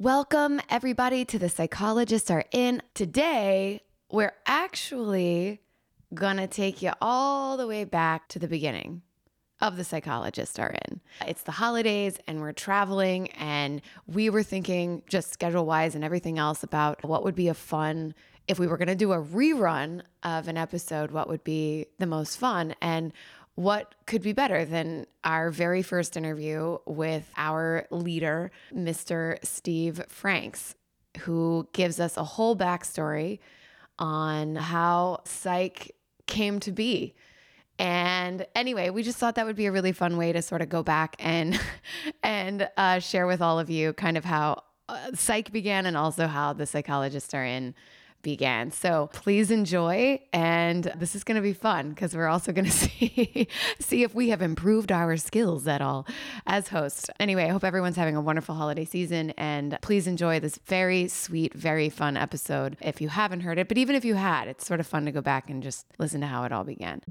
Welcome, everybody, to The Psychologists Are In. Today, we're actually gonna take you all the way back to the beginning of The Psychologists Are In. It's the holidays, and we're traveling, and we were thinking, just schedule wise and everything else, about what would be a fun if we were gonna do a rerun of an episode, what would be the most fun? And what could be better than our very first interview with our leader, Mr. Steve Franks, who gives us a whole backstory on how psych came to be. And anyway, we just thought that would be a really fun way to sort of go back and and uh, share with all of you kind of how uh, psych began and also how the psychologists are in began. So please enjoy. And this is going to be fun because we're also going to see, see if we have improved our skills at all as hosts. Anyway, I hope everyone's having a wonderful holiday season and please enjoy this very sweet, very fun episode if you haven't heard it. But even if you had, it's sort of fun to go back and just listen to how it all began.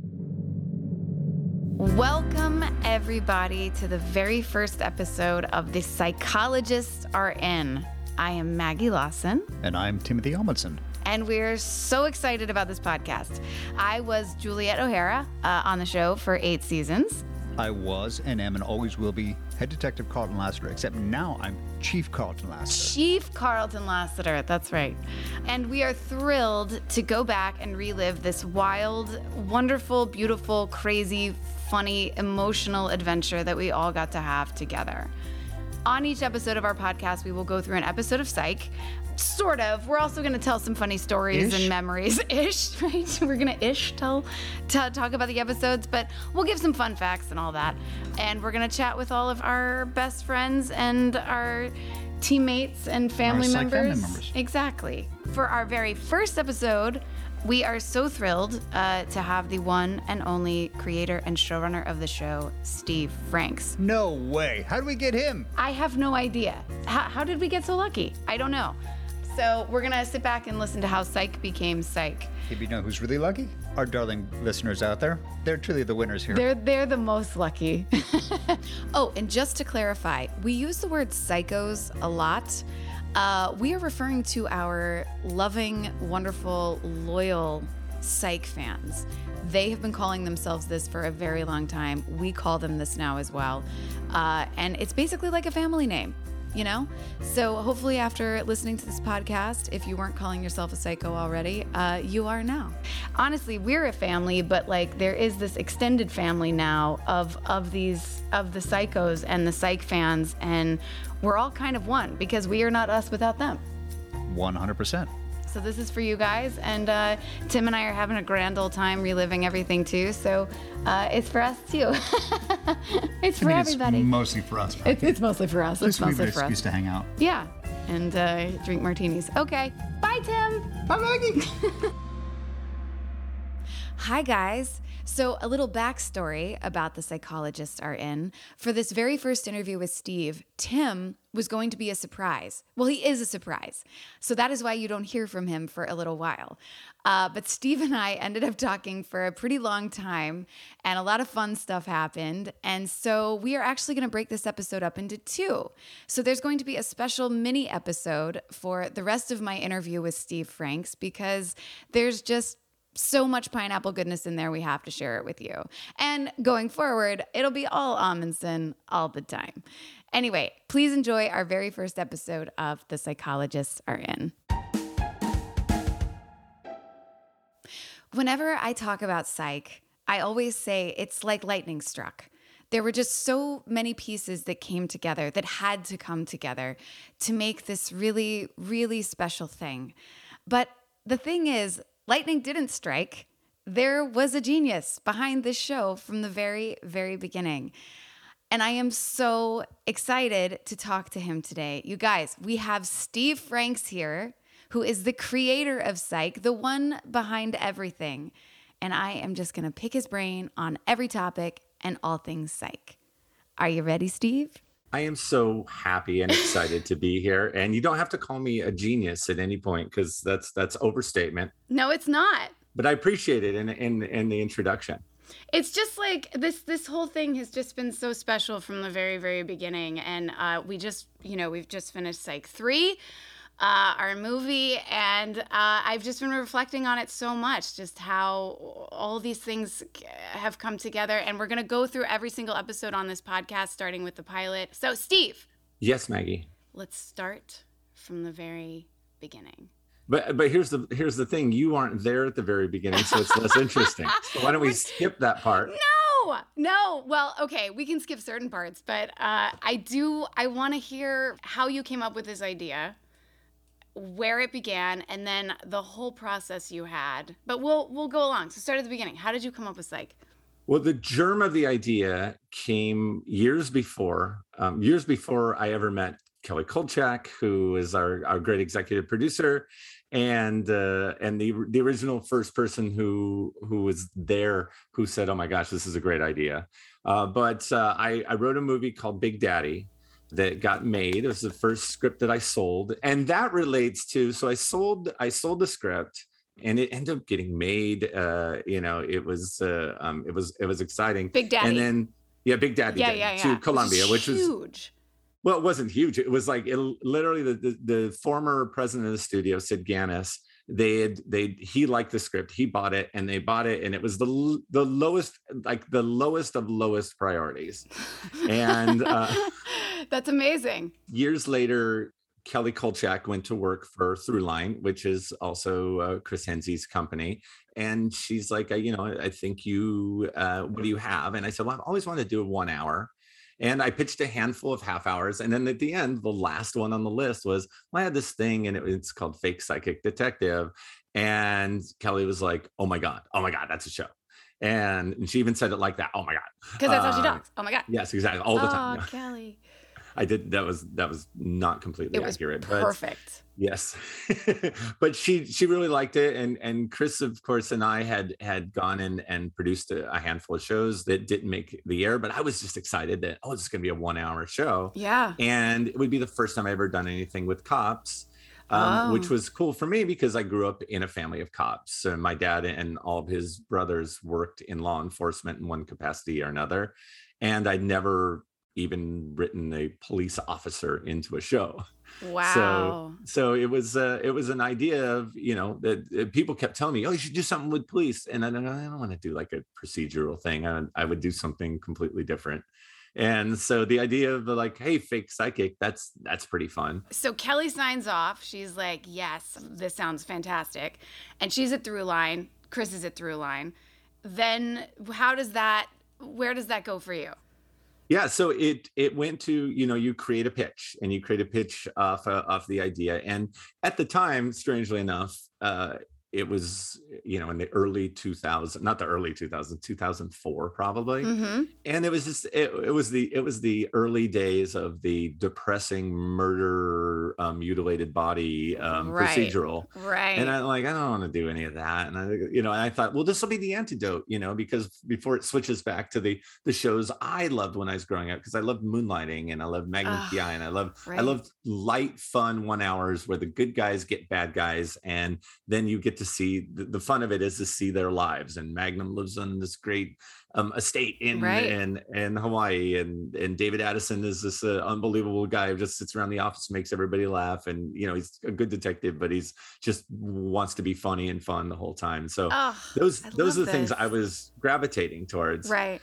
Welcome, everybody, to the very first episode of The Psychologists Are In. I am Maggie Lawson. And I'm Timothy Omundson and we're so excited about this podcast. I was Juliet O'Hara uh, on the show for eight seasons. I was and am and always will be head detective Carlton Lassiter, except now I'm Chief Carlton Lassiter. Chief Carlton Lassiter, that's right. And we are thrilled to go back and relive this wild, wonderful, beautiful, crazy, funny, emotional adventure that we all got to have together. On each episode of our podcast, we will go through an episode of Psych. Sort of. We're also going to tell some funny stories ish. and memories. Ish, right? We're going to ish tell, t- talk about the episodes, but we'll give some fun facts and all that. And we're going to chat with all of our best friends and our teammates and family members. family members. Exactly. For our very first episode, we are so thrilled uh, to have the one and only creator and showrunner of the show, Steve Franks. No way. How did we get him? I have no idea. How, how did we get so lucky? I don't know. So we're going to sit back and listen to how Psych became Psych. If you know who's really lucky, our darling listeners out there, they're truly the winners here. They're, they're the most lucky. oh, and just to clarify, we use the word psychos a lot. Uh, we are referring to our loving, wonderful, loyal psych fans. They have been calling themselves this for a very long time. We call them this now as well. Uh, and it's basically like a family name you know? So hopefully, after listening to this podcast, if you weren't calling yourself a psycho already, uh, you are now. Honestly, we're a family, but like there is this extended family now of of these of the psychos and the psych fans, and we're all kind of one because we are not us without them. One hundred percent. So this is for you guys, and uh, Tim and I are having a grand old time reliving everything too. So uh, it's for us too. it's for everybody. It's mostly for us. It's, it's, mostly for us. It's mostly for us. to hang out. Yeah, and uh, drink martinis. Okay. Bye, Tim. Bye, Maggie. Hi, guys. So, a little backstory about the psychologists are in. For this very first interview with Steve, Tim was going to be a surprise. Well, he is a surprise. So, that is why you don't hear from him for a little while. Uh, but Steve and I ended up talking for a pretty long time, and a lot of fun stuff happened. And so, we are actually going to break this episode up into two. So, there's going to be a special mini episode for the rest of my interview with Steve Franks because there's just so much pineapple goodness in there, we have to share it with you. And going forward, it'll be all Omundson all the time. Anyway, please enjoy our very first episode of The Psychologists Are In. Whenever I talk about psych, I always say it's like lightning struck. There were just so many pieces that came together, that had to come together to make this really, really special thing. But the thing is, lightning didn't strike. There was a genius behind this show from the very, very beginning. And I am so excited to talk to him today. You guys, we have Steve Franks here, who is the creator of Psych, the one behind everything. And I am just going to pick his brain on every topic and all things Psych. Are you ready, Steve? I am so happy and excited to be here. And you don't have to call me a genius at any point because that's that's overstatement. No, it's not. But I appreciate it in in, in the introduction. It's just like this this whole thing has just been so special from the very very beginning and uh, we just you know we've just finished Psych 3 uh, our movie and uh, I've just been reflecting on it so much just how all these things have come together and we're going to go through every single episode on this podcast starting with the pilot. So Steve, Yes, Maggie. let's start from the very beginning. But but here's the here's the thing. You aren't there at the very beginning, so it's less interesting. So why don't we skip that part? No, no. Well, okay, we can skip certain parts, but uh, I do. I want to hear how you came up with this idea, where it began, and then the whole process you had. But we'll we'll go along. So start at the beginning. How did you come up with Psych? Well, the germ of the idea came years before, um, years before I ever met Kelly Kulchak, who is our, our great executive producer, and uh, and the the original first person who who was there who said, "Oh my gosh, this is a great idea." Uh, but uh, I, I wrote a movie called Big Daddy that got made. It was the first script that I sold, and that relates to. So I sold I sold the script and it ended up getting made. Uh, you know, it was uh, um, it was it was exciting. Big Daddy. And then yeah, Big Daddy yeah, yeah, yeah. to Columbia, which was huge. Well, it wasn't huge. It was like it, literally the, the the former president of the studio, Sid Ganis. They had they he liked the script. He bought it, and they bought it, and it was the the lowest like the lowest of lowest priorities. And uh, That's amazing. years later, Kelly Kulchak went to work for Throughline, which is also uh, Chris Henze's company. And she's like, I, you know, I think you, uh, what do you have? And I said, well, I've always wanted to do a one hour. And I pitched a handful of half hours. And then at the end, the last one on the list was, well, I had this thing and it, it's called Fake Psychic Detective. And Kelly was like, oh my God, oh my God, that's a show. And, and she even said it like that. Oh my God. Because that's how she Uh, talks. Oh my god. Yes, exactly. All the time. Oh, Kelly. I did. That was, that was not completely It was accurate. but- perfect. Yes, but she she really liked it, and and Chris, of course, and I had had gone in and produced a, a handful of shows that didn't make the air, but I was just excited that oh, this is going to be a one hour show, Yeah. and it would be the first time I ever done anything with cops. Um, Which Oh. was cool for me because I grew up in a family of cops. So my dad and all of his brothers worked in law enforcement in one capacity or another. And I'd never even written a police officer into a show Wow. so so it was uh, it was an idea of you know that people kept telling me oh you should do something with police and I don't, I don't want to do like a procedural thing I, I would do something completely different and so the idea of the like hey fake psychic that's that's pretty fun So Kelly signs off. She's like, "Yes, this sounds fantastic," and she's a Through Line. Chris is at Through Line. Then how does that? Where does that go for you? Yeah so it it went to you know you create a pitch and you create a pitch off uh, off the idea. And at the time strangely enough uh it was you know in the early 2000 not the early 2000 2004 probably Mm-hmm. and it was just it, it was the it was the early days of the depressing murder um, mutilated body um, Right. procedural Right. and i'm like i don't want to do any of that and i you know and i thought well this will be the antidote you know because before it switches back to the the shows i loved when i was growing up because i loved moonlighting and i loved magnum pi and i loved i right. loved light fun one hours where the good guys get bad guys and then you get to see the, the fun of it is to see their lives and magnum lives on this great um, estate in Right. in in hawaii and and david addison is this uh, unbelievable guy who just sits around the office makes everybody laugh and you know he's a good detective but he's just wants to be funny and fun the whole time so Oh, those I those are the things i was gravitating towards right.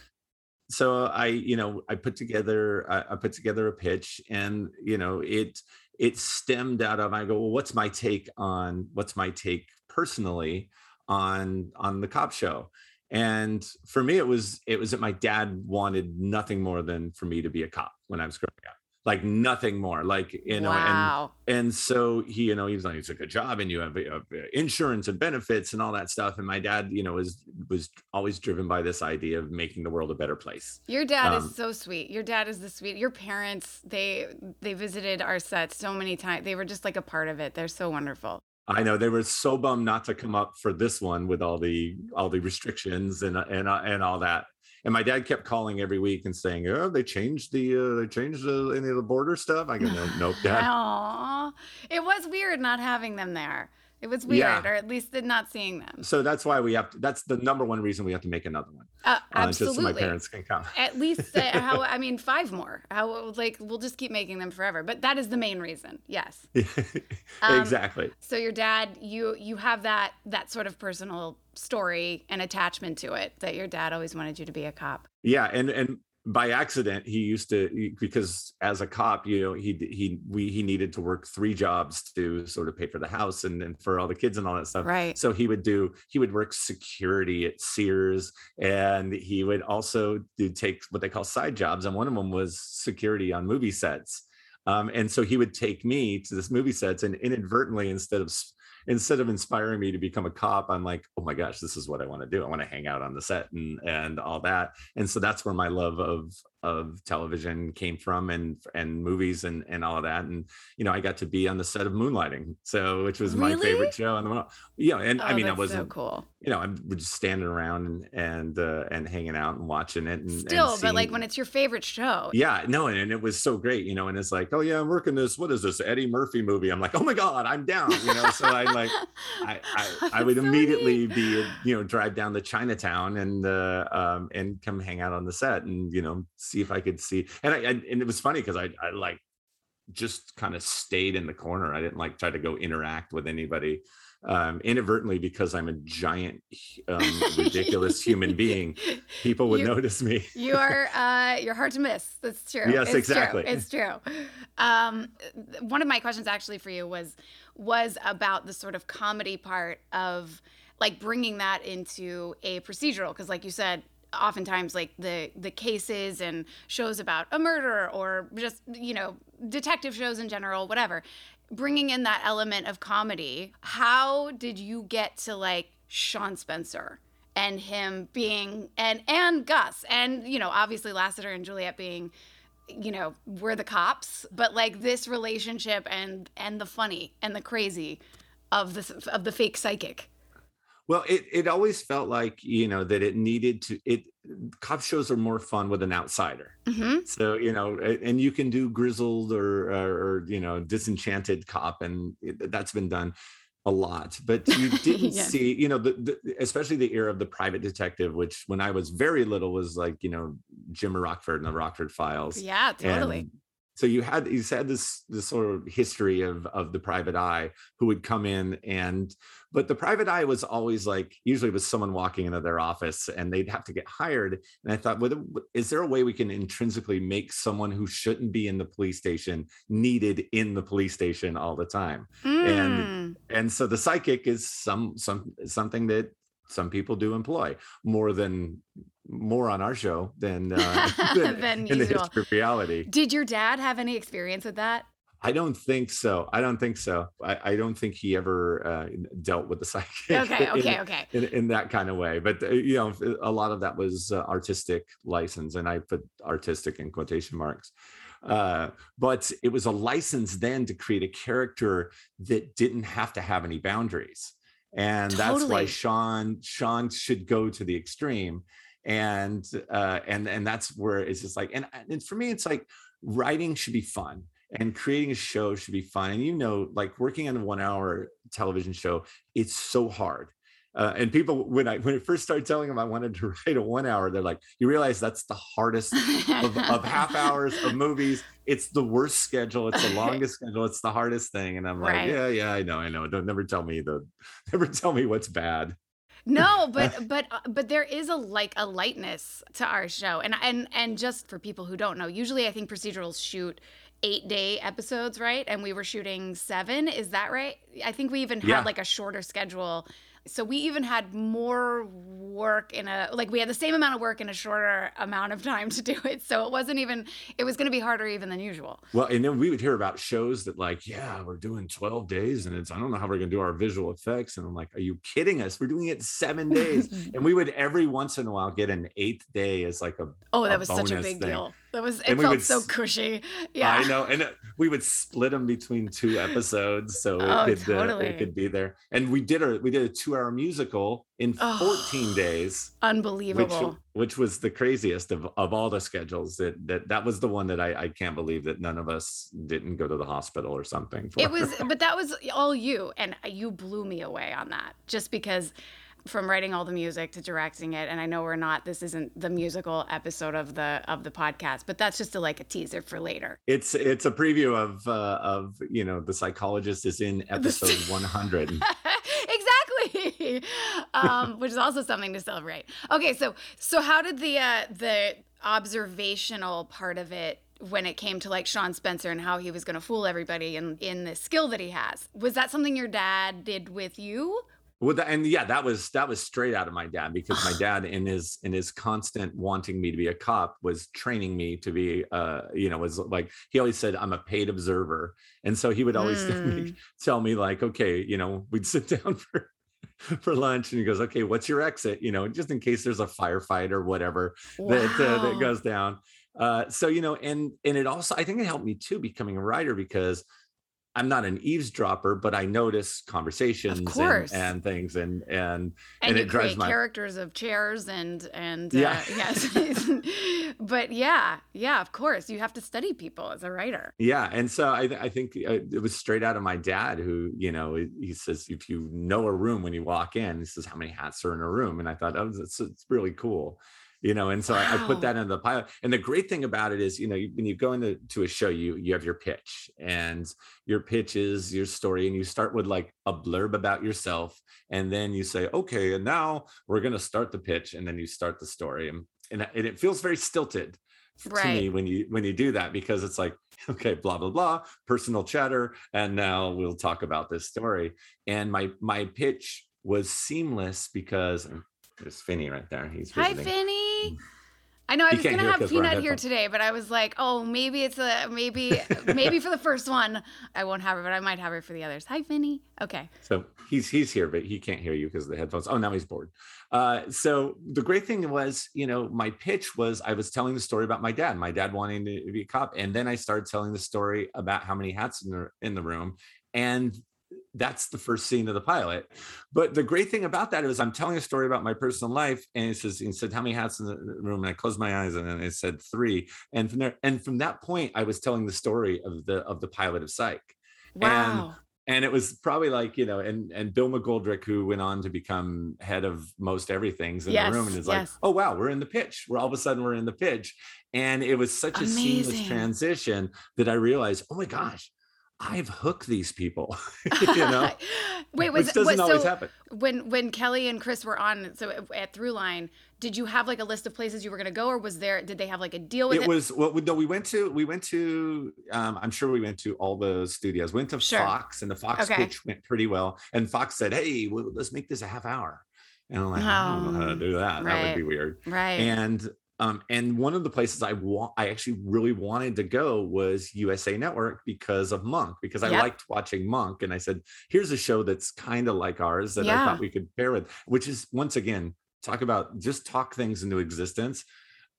so i you know i put together I, I put together a pitch and you know it it stemmed out of i go well what's my take on what's my take personally on on the cop show and for me it was it was that my dad wanted nothing more than for me to be a cop when i was growing up like nothing more like you know and wow. and so he you know he was like it's a good job and you have uh, insurance and benefits and all that stuff and my dad you know was was always driven by this idea of making the world a better place Your dad Um, is so sweet. Your dad is the sweet. Your parents, they they visited our set so many times. They were just like a part of it. They're so wonderful. I know they were so bummed not to come up for this one with all the all the restrictions and and and all that and my dad kept calling every week and saying oh they changed the uh, they changed the, any of the border stuff i go no nope dad Aw. It was weird not having them there. It was weird, Yeah. or at least not seeing them. So that's why we have to, that's the number one reason we have to make another one. Uh, Uh, just so my parents can come. At least uh, how I mean five more. How like we'll just keep making them forever. But that is the main reason. Yes. Um, exactly. So your dad, you you have that that sort of personal story and attachment to it that your dad always wanted you to be a cop. Yeah, and and by accident he used to because as a cop, you know, he he we he needed to work three jobs to sort of pay for the house and, and for all the kids and all that stuff. Right. So he would do he would work security at Sears and he would also do take what they call side jobs and one of them was security on movie sets. Um, and so he would take me to this movie sets and inadvertently instead of instead of inspiring me to become a cop i'm like oh my gosh this is what i want to do. I want to hang out on the set and and all that. And so that's where my love of of television came from and and movies and and all of that and you know i got to be on the set of moonlighting so which was my favorite show in the world yeah and i Oh, mean i wasn't so cool. you know i'm just standing around and and uh, and hanging out and watching it and and Still, but like when it's your favorite show. yeah, no, and, and it was so great, you know. And it's like, oh yeah, I'm working this. What is this Eddie Murphy movie? I'm like, oh my god, I'm down, you know. So I like, I I, I would so immediately neat. be, you know, drive down to Chinatown and uh, um and come hang out on the set and you know see if I could see. And I, I and it was funny because I I like just kind of stayed in the corner. I didn't like try to go interact with anybody um inadvertently because I'm a giant um ridiculous human being people would You- notice me you are uh you're hard to miss that's true Yes, it's exactly. true. it's true um one of my questions actually for you was was about the sort of comedy part of like bringing that into a procedural because like you said oftentimes like the the cases and shows about a murder or just you know detective shows in general whatever. Bringing in that element of comedy how did you get to like sean spencer and him being and and gus and you know obviously lassiter and juliet being you know we're the cops but like this relationship and and the funny and the crazy of this of the fake psychic Well, it it always felt like you know that it needed to. It cop shows are more fun with an outsider. hmm So you know, and you can do grizzled or or, or you know disenchanted cop, and it, that's been done a lot. But you didn't Yes. see, you know, the, the especially the era of the private detective, which when I was very little was like you know Jim Rockford and the Rockford Files. yeah totally And so you had you had this this sort of history of of the private eye who would come in and but the private eye was always like usually was someone walking into their office and they'd have to get hired and i thought well, is there a way we can intrinsically make someone who shouldn't be in the police station needed in the police station all the time Mm. and so the psychic is some some something that some people do employ more than more on our show than uh, than, Than in the history of reality did your dad have any experience with that I don't think so. I don't think so. I, I don't think he ever uh, dealt with the psychic. okay in- okay okay In, in that kind of way, but uh, you know, a lot of that was uh, artistic license, and I put artistic in quotation marks. Uh, but it was a license then to create a character that didn't have to have any boundaries, and that's why Sean Sean should go to the extreme, and uh, and and that's where it's just like, and, and for me, it's like writing should be fun and creating a show should be fun. And you know, like working on a one hour television show, it's so hard. Uh, and people, when I when I first started telling them I wanted to write a one hour, they're like, "You realize that's the hardest of, of half hours of movies. It's the worst schedule. It's the longest schedule. It's the hardest thing." And I'm like, Right. "Yeah, yeah, I know, I know. Don't never tell me the, never tell me what's bad." No but but uh, but there is a like a lightness to our show. And and and just for people who don't know usually i think procedurals shoot eight day episodes right? And we were shooting seven. Is that right? I think we even had Yeah. like a shorter schedule so we even had more work in a like we had the same amount of work in a shorter amount of time to do it so it wasn't even it was going to be harder even than usual Well, and then we would hear about shows that like, yeah, we're doing 12 days and it's I don't know how we're gonna do our visual effects. And I'm like, are you kidding us? We're doing it seven days. and we would every once in a while get an eighth day as like a oh a that was such a big thing. deal that was it felt would so cushy yeah I know, and we would split them between two episodes so it Oh, could uh, it could be there. And we did a we did a two two-hour musical in Oh. 14 days, which Unbelievable. which was the craziest of, of all the schedules. That that that was the one that I, I can't believe that none of us didn't go to the hospital or something. For. It was, but that was all you, and you blew me away on that. Just because, from writing all the music to directing it, and I know we're not. This isn't the musical episode of the of the podcast, but that's just a, like a teaser for later. It's it's a preview of uh, of you know the psychologist is in episode 100. exactly, um, which is also something to celebrate. Okay, so so how did the uh, the observational part of it? When it came to like Sean Spencer and how he was going to fool everybody in in the skill that he has, was that something your dad did with you? Well, and yeah, that was that was straight out of my dad because my dad, in his in his constant wanting me to be a cop, was training me to be, uh, you know, was like he always said, "I'm a paid observer," and so he would always Mm. tell me like, "Okay, you know, we'd sit down for for lunch, and he goes, "Okay, what's your exit?" You know, just in case there's a firefight or whatever that uh, that goes down. Uh, so you know, and and it also I think it helped me too becoming a writer because I'm not an eavesdropper, but I notice conversations and, and things and and and, and it drives my- characters of chairs and and Yeah. uh, yes. But yeah yeah of course you have to study people as a writer. Yeah and so i, I think uh, it was straight out of my dad who you know he- he says if you know a room when you walk in he says how many hats are in a room? And i thought oh it's, it's really cool you know and so I, I put that in the pilot and the great thing about it is you know when you go into to a show you you have your pitch and your pitch is your story and you start with like a blurb about yourself and then you say okay and now we're going to start the pitch and then you start the story and and, and it feels very stilted to me when you when you do that because it's like okay blah blah blah personal chatter and now we'll talk about this story and my my pitch was seamless because there's Finney right there he's hi visiting. I know I You was gonna have 'cause we're on Peanut here today, but I was like, oh, maybe it's a maybe maybe for the first one I won't have her, but I might have her for the others. Hi, Finny. Okay. So he's he's here, but he can't hear you because of the headphones. Oh, now he's bored. Uh, so the great thing was, you know, my pitch was I was telling the story about my dad, my dad wanting to be a cop, and then I started telling the story about how many hats in the in the room, and that's the first scene of the pilot. But the great thing about that is I'm telling a story about my personal life, and it says, he said, How many hats in the uh, room? And I closed my eyes and then it said three. And from there, and from that point, I was telling the story of the of the pilot of Psych Wow. and it was probably like you know and and bill mcgoldrick who went on to become head of most everything's in Yes, the room and is yes. like oh wow we're in the pitch we're all of a sudden we're in the pitch and it was such a seamless transition that i realized oh my gosh i've hooked these people you know Wait, was which doesn't was, always so happen when when Kelly and Chris were on so at- Throughline, did you have like a list of places you were gonna go, or was there did they have like a deal with it it? was well we- no we went to we went to um i'm sure we went to all the studios went to Sure. fox and the fox Okay. pitch went pretty well and fox said hey well, let's make this a half hour and i'm like i don't know how to Oh, do that that would be weird right. and um and one of the places i want i actually really wanted to go was usa network because of monk because i Yep. liked watching monk and i said here's a show that's kind of like ours that i thought we could pair with which is once again talk about just talk things into existence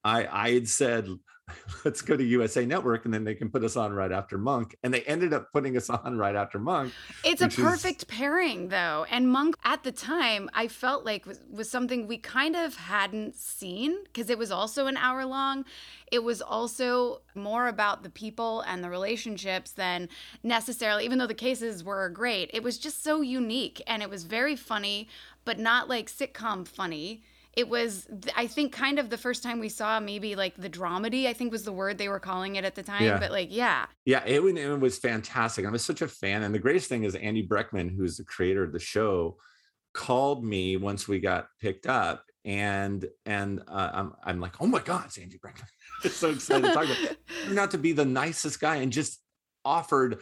i i had said let's go to usa network and then they can put us on right after monk and they ended up putting us on right after monk It's a which is- perfect pairing, though. And Monk at the time, I felt like was, was something we kind of hadn't seen because it was also an hour long. It was also more about the people and the relationships than necessarily, even though the cases were great, it was just so unique and it was very funny, but not like sitcom funny. It was, I think, kind of the first time we saw maybe like the dramedy, I think was the word they were calling it at the time. Yeah. But like, yeah. Yeah, it, it was fantastic. I was such a fan. And the greatest thing is Andy Breckman, who's the creator of the show, called me once we got picked up. And and uh, I'm I'm like, oh my God, it's Andy Breckman. Just so excited to talk about. it. Turned out to be the nicest guy and just offered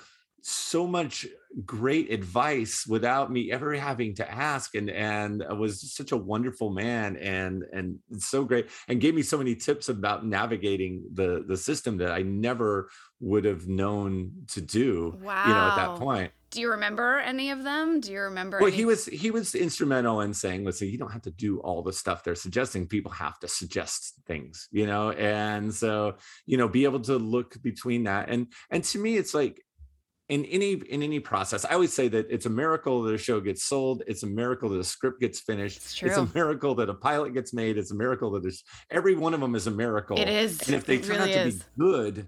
so much great advice without me ever having to ask and and was such a wonderful man and and so great and gave me so many tips about navigating the the system that I never would have known to do wow. you know at that point Do you remember any of them? Do you remember? well any- he was he was instrumental in saying listen you don't have to do all the stuff they're suggesting people have to suggest things you know and so you know be able to look between that and and to me it's like in any in any process i always say that it's a miracle that a show gets sold it's a miracle that a script gets finished It's it's, a miracle that a pilot gets made it's a miracle that there's every one of them is a miracle It is. and if they It turn really out to is. be good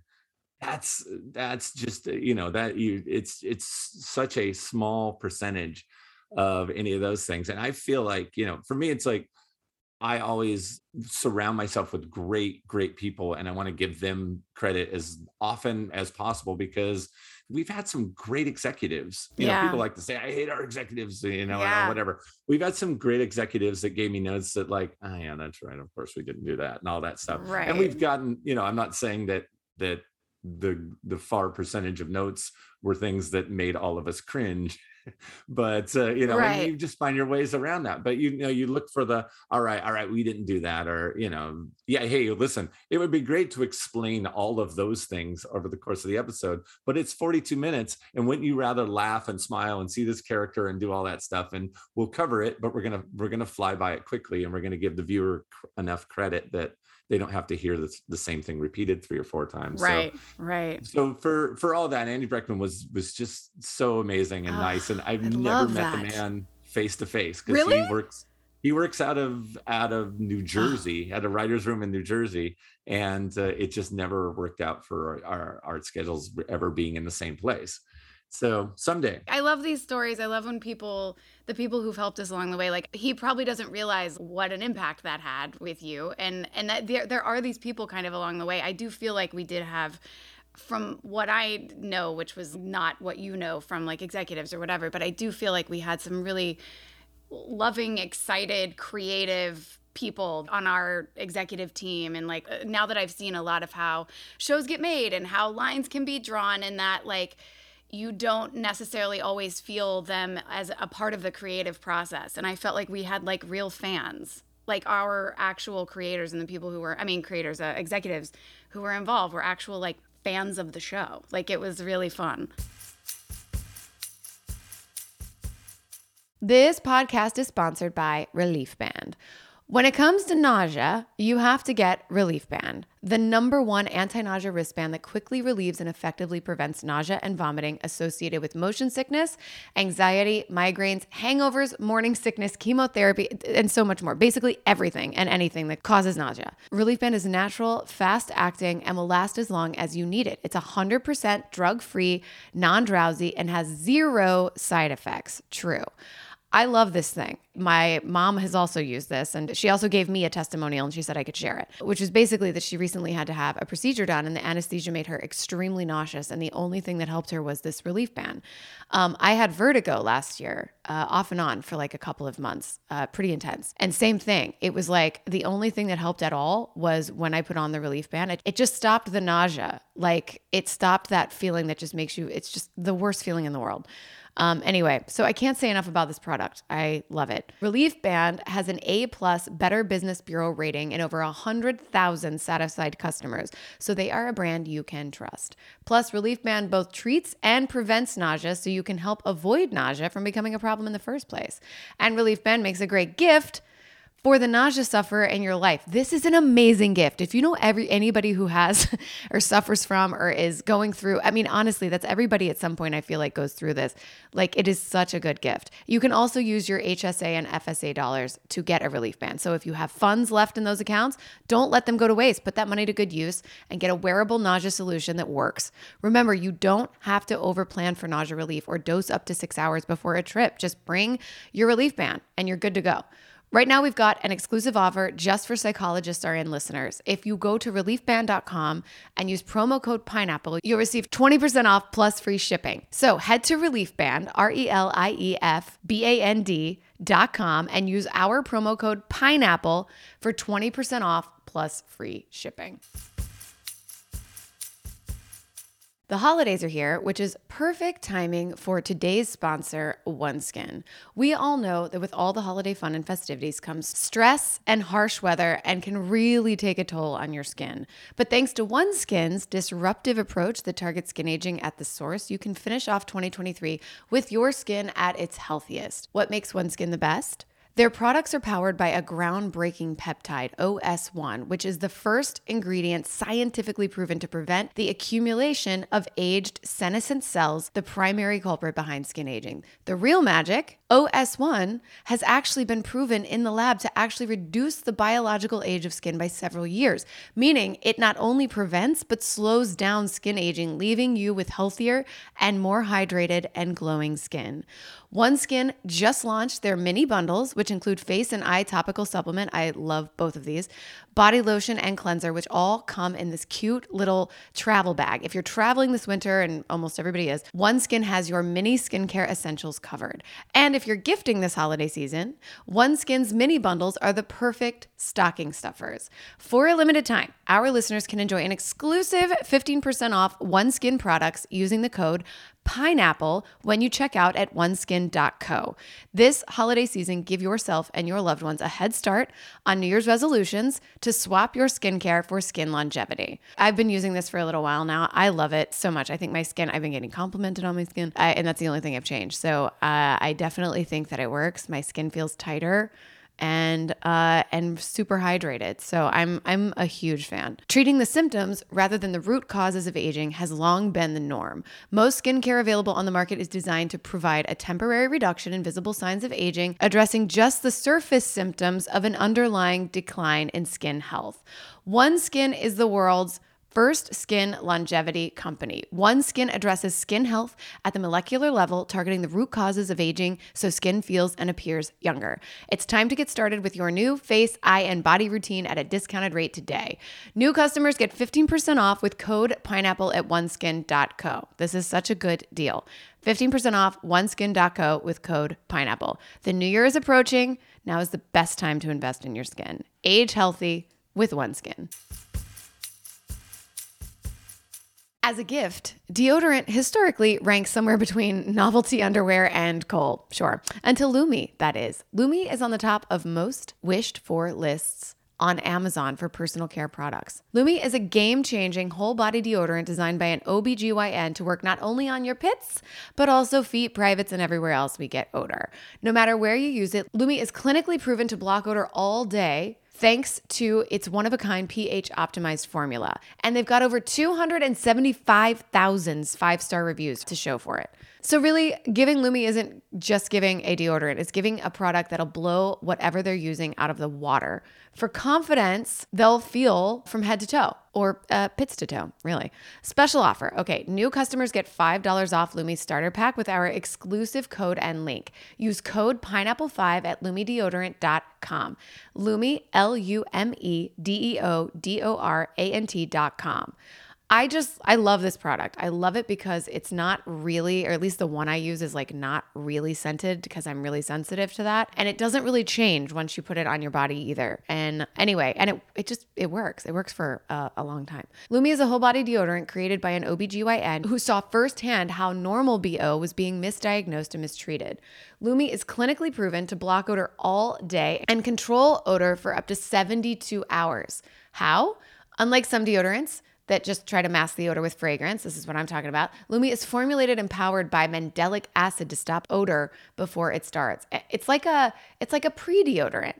that's that's just you know that you it's it's such a small percentage of any of those things and i feel like you know for me it's like i always surround myself with great great people and i want to give them credit as often as possible because we've had some great executives you know Yeah. people like to say i hate our executives you know Yeah. whatever we've had some great executives that gave me notes that like oh yeah that's right of course we didn't do that and all that stuff Right. and we've gotten you know i'm not saying that that the the far percentage of notes were things that made all of us cringe but uh, you know and you just find your ways around that but you know you look for the all right all right we didn't do that or you know yeah hey listen it would be great to explain all of those things over the course of the episode but it's 42 minutes and wouldn't you rather laugh and smile and see this character and do all that stuff and we'll cover it but we're gonna we're gonna fly by it quickly and we're gonna give the viewer enough credit that they don't have to hear the, the same thing repeated three or four times So- Right. Right. so for for all that, Andy Breckman was was just so amazing and Oh, nice, and I've I never met the man face to face because Really? he works he works out of out of New Jersey at a writer's room in New Jersey, and uh, it just never worked out for our, our art schedules ever being in the same place. So someday, I love these stories. I love when people, the people who've helped us along the way, like he probably doesn't realize what an impact that had with you, and and that there there are these people kind of along the way. I do feel like we did have, from what I know, which was not what you know from like executives or whatever, but I do feel like we had some really loving, excited, creative people on our executive team and like uh, now that I've seen a lot of how shows get made and how lines can be drawn and that like you don't necessarily always feel them as a part of the creative process. And I felt like we had like real fans like our actual creators and the people who were I mean creators uh, executives who were involved were actual like fans of the show. Like it was really fun. This podcast is sponsored by Relief Band. When it comes to nausea, you have to get Relief Band, the number one anti nausea wristband that quickly relieves and effectively prevents nausea and vomiting associated with motion sickness, anxiety, migraines, hangovers, morning sickness, chemotherapy, and so much more. Basically, everything and anything that causes nausea. Relief Band is natural, fast acting, and will last as long as you need it. It's 100% drug free, non drowsy, and has zero side effects. True. I love this thing. My mom has also used this, and she also gave me a testimonial and she said I could share it, which is basically that she recently had to have a procedure done, and the anesthesia made her extremely nauseous. And the only thing that helped her was this relief band. Um, I had vertigo last year, uh, off and on for like a couple of months, uh, pretty intense. And same thing. It was like the only thing that helped at all was when I put on the relief band. It, it just stopped the nausea. Like it stopped that feeling that just makes you, it's just the worst feeling in the world. Um, anyway, so I can't say enough about this product. I love it. Relief Band has an A plus Better Business Bureau rating and over 100,000 satisfied customers. So they are a brand you can trust. Plus, Relief Band both treats and prevents nausea so you can help avoid nausea from becoming a problem in the first place. And Relief Band makes a great gift for the nausea sufferer in your life. This is an amazing gift. If you know every anybody who has or suffers from or is going through, I mean honestly, that's everybody at some point I feel like goes through this. Like it is such a good gift. You can also use your HSA and FSA dollars to get a relief band. So if you have funds left in those accounts, don't let them go to waste. Put that money to good use and get a wearable nausea solution that works. Remember, you don't have to overplan for nausea relief or dose up to 6 hours before a trip. Just bring your relief band and you're good to go. Right now, we've got an exclusive offer just for Psychologists Are In listeners. If you go to reliefband.com and use promo code pineapple, you'll receive 20% off plus free shipping. So head to reliefband, R E L I E F B A N D.com, and use our promo code pineapple for 20% off plus free shipping. The holidays are here, which is perfect timing for today's sponsor, OneSkin. We all know that with all the holiday fun and festivities comes stress and harsh weather and can really take a toll on your skin. But thanks to OneSkin's disruptive approach that targets skin aging at the source, you can finish off 2023 with your skin at its healthiest. What makes OneSkin the best? Their products are powered by a groundbreaking peptide, OS1, which is the first ingredient scientifically proven to prevent the accumulation of aged senescent cells, the primary culprit behind skin aging. The real magic, OS1, has actually been proven in the lab to actually reduce the biological age of skin by several years, meaning it not only prevents but slows down skin aging, leaving you with healthier and more hydrated and glowing skin. OneSkin just launched their mini bundles, which include face and eye topical supplement. I love both of these. Body lotion and cleanser, which all come in this cute little travel bag. If you're traveling this winter, and almost everybody is, OneSkin has your mini skincare essentials covered. And if you're gifting this holiday season, OneSkin's mini bundles are the perfect stocking stuffers. For a limited time, our listeners can enjoy an exclusive 15% off OneSkin products using the code pineapple when you check out at oneskin.co. This holiday season, give yourself and your loved ones a head start on New Year's resolutions to swap your skincare for skin longevity. I've been using this for a little while now. I love it so much. I think my skin, I've been getting complimented on my skin, I, and that's the only thing I've changed. So uh, I definitely think that it works. My skin feels tighter and uh, and super hydrated. So I'm I'm a huge fan. Treating the symptoms rather than the root causes of aging has long been the norm. Most skincare available on the market is designed to provide a temporary reduction in visible signs of aging, addressing just the surface symptoms of an underlying decline in skin health. One Skin is the world's First Skin Longevity Company. One Skin addresses skin health at the molecular level, targeting the root causes of aging so skin feels and appears younger. It's time to get started with your new face, eye, and body routine at a discounted rate today. New customers get 15% off with code pineapple at oneskin.co. This is such a good deal. 15% off oneskin.co with code pineapple. The new year is approaching. Now is the best time to invest in your skin. Age healthy with OneSkin. As a gift, deodorant historically ranks somewhere between novelty underwear and coal, sure. Until Lume, that is. Lume is on the top of most wished for lists on Amazon for personal care products. Lume is a game changing whole body deodorant designed by an OBGYN to work not only on your pits, but also feet, privates, and everywhere else we get odor. No matter where you use it, Lume is clinically proven to block odor all day thanks to its one of a kind pH optimized formula. And they've got over 275,000 five star reviews to show for it. So, really, giving Lume isn't just giving a deodorant, it's giving a product that'll blow whatever they're using out of the water. For confidence, they'll feel from head to toe or uh, pits to toe, really. Special offer. Okay, new customers get $5 off Lume starter pack with our exclusive code and link. Use code pineapple5 at lumedeodorant.com. Lume, L U M E D E O D O R A N T.com. I just I love this product. I love it because it's not really or at least the one I use is like not really scented because I'm really sensitive to that and it doesn't really change once you put it on your body either. And anyway, and it it just it works. It works for a, a long time. Lume is a whole body deodorant created by an OBGYN who saw firsthand how normal BO was being misdiagnosed and mistreated. Lume is clinically proven to block odor all day and control odor for up to 72 hours. How? Unlike some deodorants, that just try to mask the odor with fragrance. This is what I'm talking about. Lume is formulated and powered by mandelic acid to stop odor before it starts. It's like a it's like a pre-deodorant.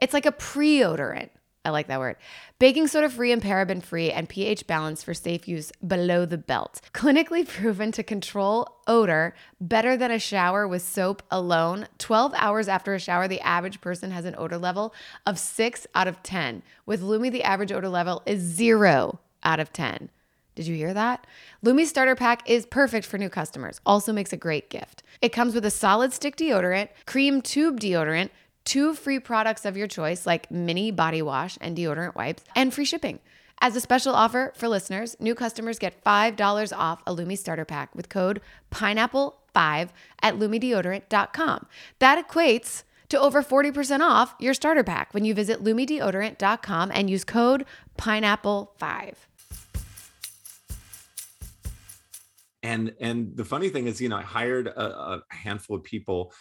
It's like a pre-odorant. I like that word. Baking soda free and paraben free and pH balanced for safe use below the belt. Clinically proven to control odor better than a shower with soap alone. 12 hours after a shower, the average person has an odor level of 6 out of 10. With Lume, the average odor level is 0 out of 10. Did you hear that? Lume's starter pack is perfect for new customers. Also makes a great gift. It comes with a solid stick deodorant, cream tube deodorant, two free products of your choice like mini body wash and deodorant wipes, and free shipping. As a special offer for listeners, new customers get $5 off a Lume starter pack with code pineapple5 at lumedeodorant.com. That equates to over 40% off your starter pack when you visit lumedeodorant.com and use code pineapple5. And and the funny thing is you know i hired a, a handful of people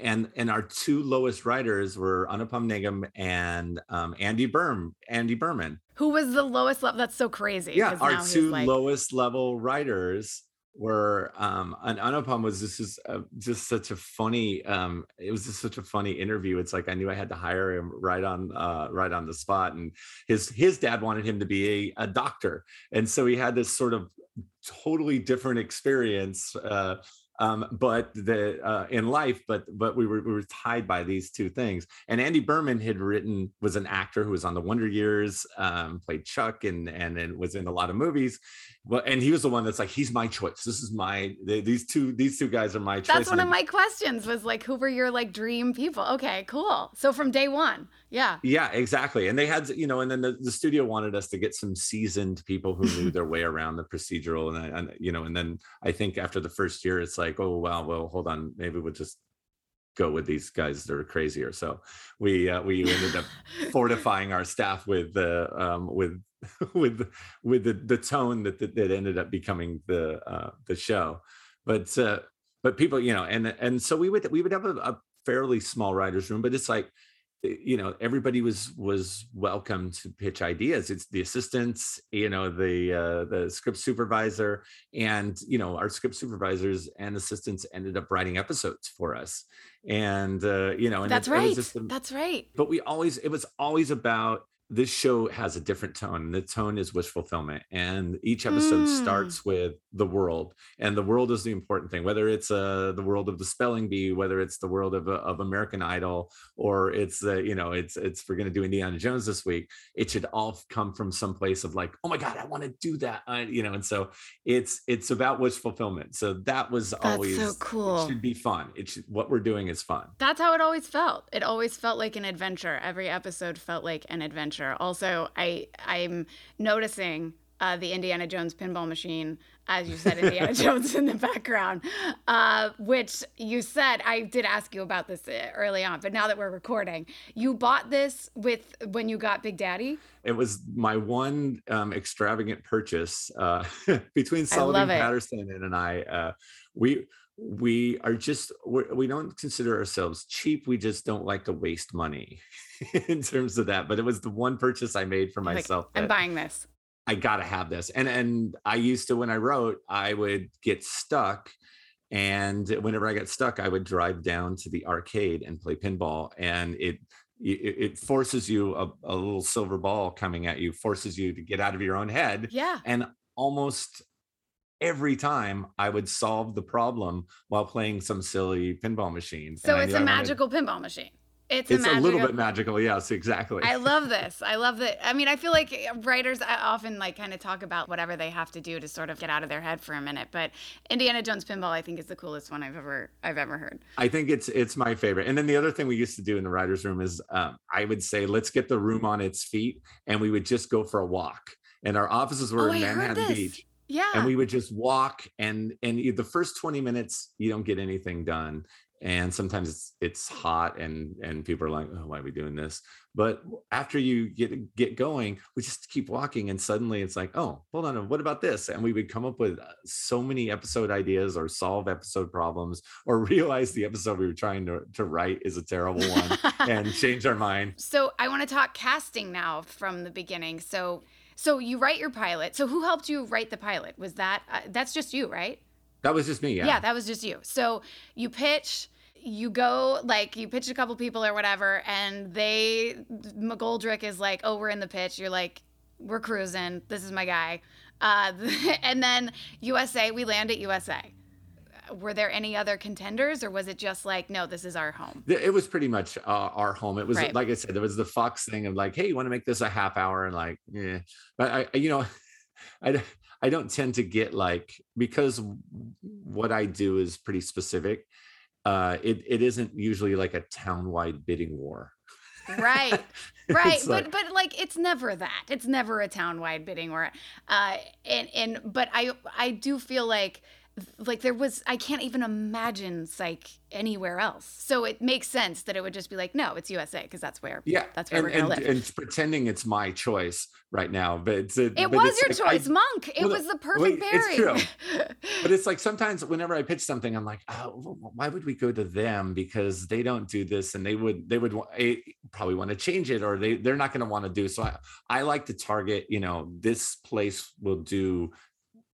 and and our two lowest writers were anupam nigam and um, andy berm andy berman. Who was the lowest level that's so crazy yeah our two like- lowest level writers were um an Anupam was this is uh, just such a funny um it was just such a funny interview. It's like I knew I had to hire him right on uh right on the spot and his his dad wanted him to be a, a doctor. And so he had this sort of totally different experience uh um, but the uh, in life, but but we were we were tied by these two things. And Andy Berman had written was an actor who was on the Wonder Years, um, played Chuck, and and and was in a lot of movies. Well, and he was the one that's like, he's my choice. This is my they, these two these two guys are my choice. That's one of my questions. Was like, who were your like dream people? Okay, cool. So from day one, yeah. Yeah, exactly. And they had, you know, and then the, the studio wanted us to get some seasoned people who knew their way around the procedural. And, and, you know, and then I think after the first year, it's like, oh, wow, well, hold on. Maybe we'll just go with these guys that are crazier. So we, uh, we ended up fortifying our staff with, uh, um, with, with, with the, the tone that, that, that ended up becoming the, uh, the show. But, uh, but people, you know, and, and so we would, we would have a, a fairly small writer's room, but it's like, you know everybody was was welcome to pitch ideas. It's the assistants you know the uh the script supervisor and you know our script supervisors and assistants ended up writing episodes for us. And uh you know and that's it, right. it just, that's right. But we always it was always about this show has a different tone and the tone is wish fulfillment and each episode Mm. starts with the world and the world is the important thing whether it's uh, the world of the spelling bee whether it's the world of, uh, of american idol or it's uh, you know it's it's we're going to do indiana jones this week it should all come from some place of like oh my god i want to do that I, you know and so it's it's about wish fulfillment so that was That's always so cool. it should be fun it should what we're doing is fun That's how it always felt. It always felt like an adventure. Every episode felt like an adventure. Also, I I'm noticing uh, the Indiana Jones pinball machine, as you said, Indiana Jones in the background, uh, which you said I did ask you about this uh, early on, but now that we're recording, you bought this with when you got Big Daddy. it was my one um, extravagant purchase uh, between Sullivan. Patterson and I. Uh, we we are just we don't consider ourselves cheap. We just don't like to waste money in terms of that. But it was the one purchase I made for Like, myself. I'm buying this. I gotta have this. And and I used to when I wrote, I would get stuck. And whenever I got stuck, I would drive down to the arcade and play pinball. And it it, it forces you a, a little silver ball coming at you, forces you to get out of your own head. Yeah. And almost every time I would solve the problem while playing some silly pinball machine. So it's a I wanted- magical pinball machine. It's, It's a, a little bit magical. Yes, exactly. I love this. I love that. I mean, I feel like writers often like kind of talk about whatever they have to do to sort of get out of their head for a minute. But Indiana Jones pinball, I think, is the coolest one I've ever I've ever heard. I think it's it's my favorite. And then the other thing we used to do in the writers' room is um, I would say, let's get the room on its feet, and we would just go for a walk. And our offices were oh, in Manhattan. Beach, Yeah. and we would just walk. And and the first twenty minutes, you don't get anything done. And sometimes it's it's hot, and and people are like, oh, why are we doing this? But after you get get going, we just keep walking, and suddenly it's like, oh, hold on, what about this? And we would come up with uh, so many episode ideas, or solve episode problems, or realize the episode we were trying to, to write is a terrible one and change our mind. so I want to talk casting now from the beginning. So so you write your pilot. So who helped you write the pilot? Was that uh, that's just you, right? That was just me. Yeah. Yeah. that was just you. So you pitch, you go like you pitch a couple people or whatever, and they McGoldrick is like, "Oh, we're in the pitch." You're like, "We're cruising. This is my guy." Uh, and then USA, we land at USA. Were there any other contenders, or was it just like, "No, this is our home"? It was pretty much uh, our home. It was Right. like I said, there was the Fox thing of like, hey, you want to make this a half hour? And like, yeah. But I, you know, I, I don't tend to get like because what I do is pretty specific. Uh, it it isn't usually like a town-wide bidding war. Right. Right, but like- but like it's never that. It's never a town-wide bidding war. Uh and and but I I do feel like like there was I can't even imagine psych anywhere else. So it makes sense that it would just be like no, it's USA because that's where Yeah, that's where and, we're to and, live. and pretending it's my choice right now, but it's a, it but was it's your like, I- choice, Monk. It well, was the well, perfect it's pairing. But it's like sometimes whenever I pitch something, I'm like, oh, why would we go to them? Because they don't do this, and they would they would probably want to change it, or they they're not going to want to do. So I I like to target, you know, this place will do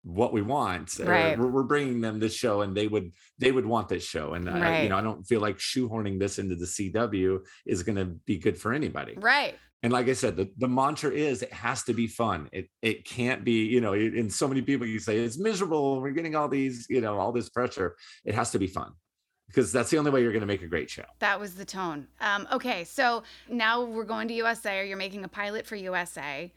what we want Right. we're, we're bringing them this show and they would they would want this show and I, Right. you know i don't feel like shoehorning this into the cw is going to be good for anybody Right. and like i said the, the mantra is it has to be fun it it can't be you know and so many people you say it's miserable we're getting all these you know all this pressure it has to be fun because that's the only way you're going to make a great show That was the tone. Um, okay, so now we're going to USA, or you're making a pilot for USA.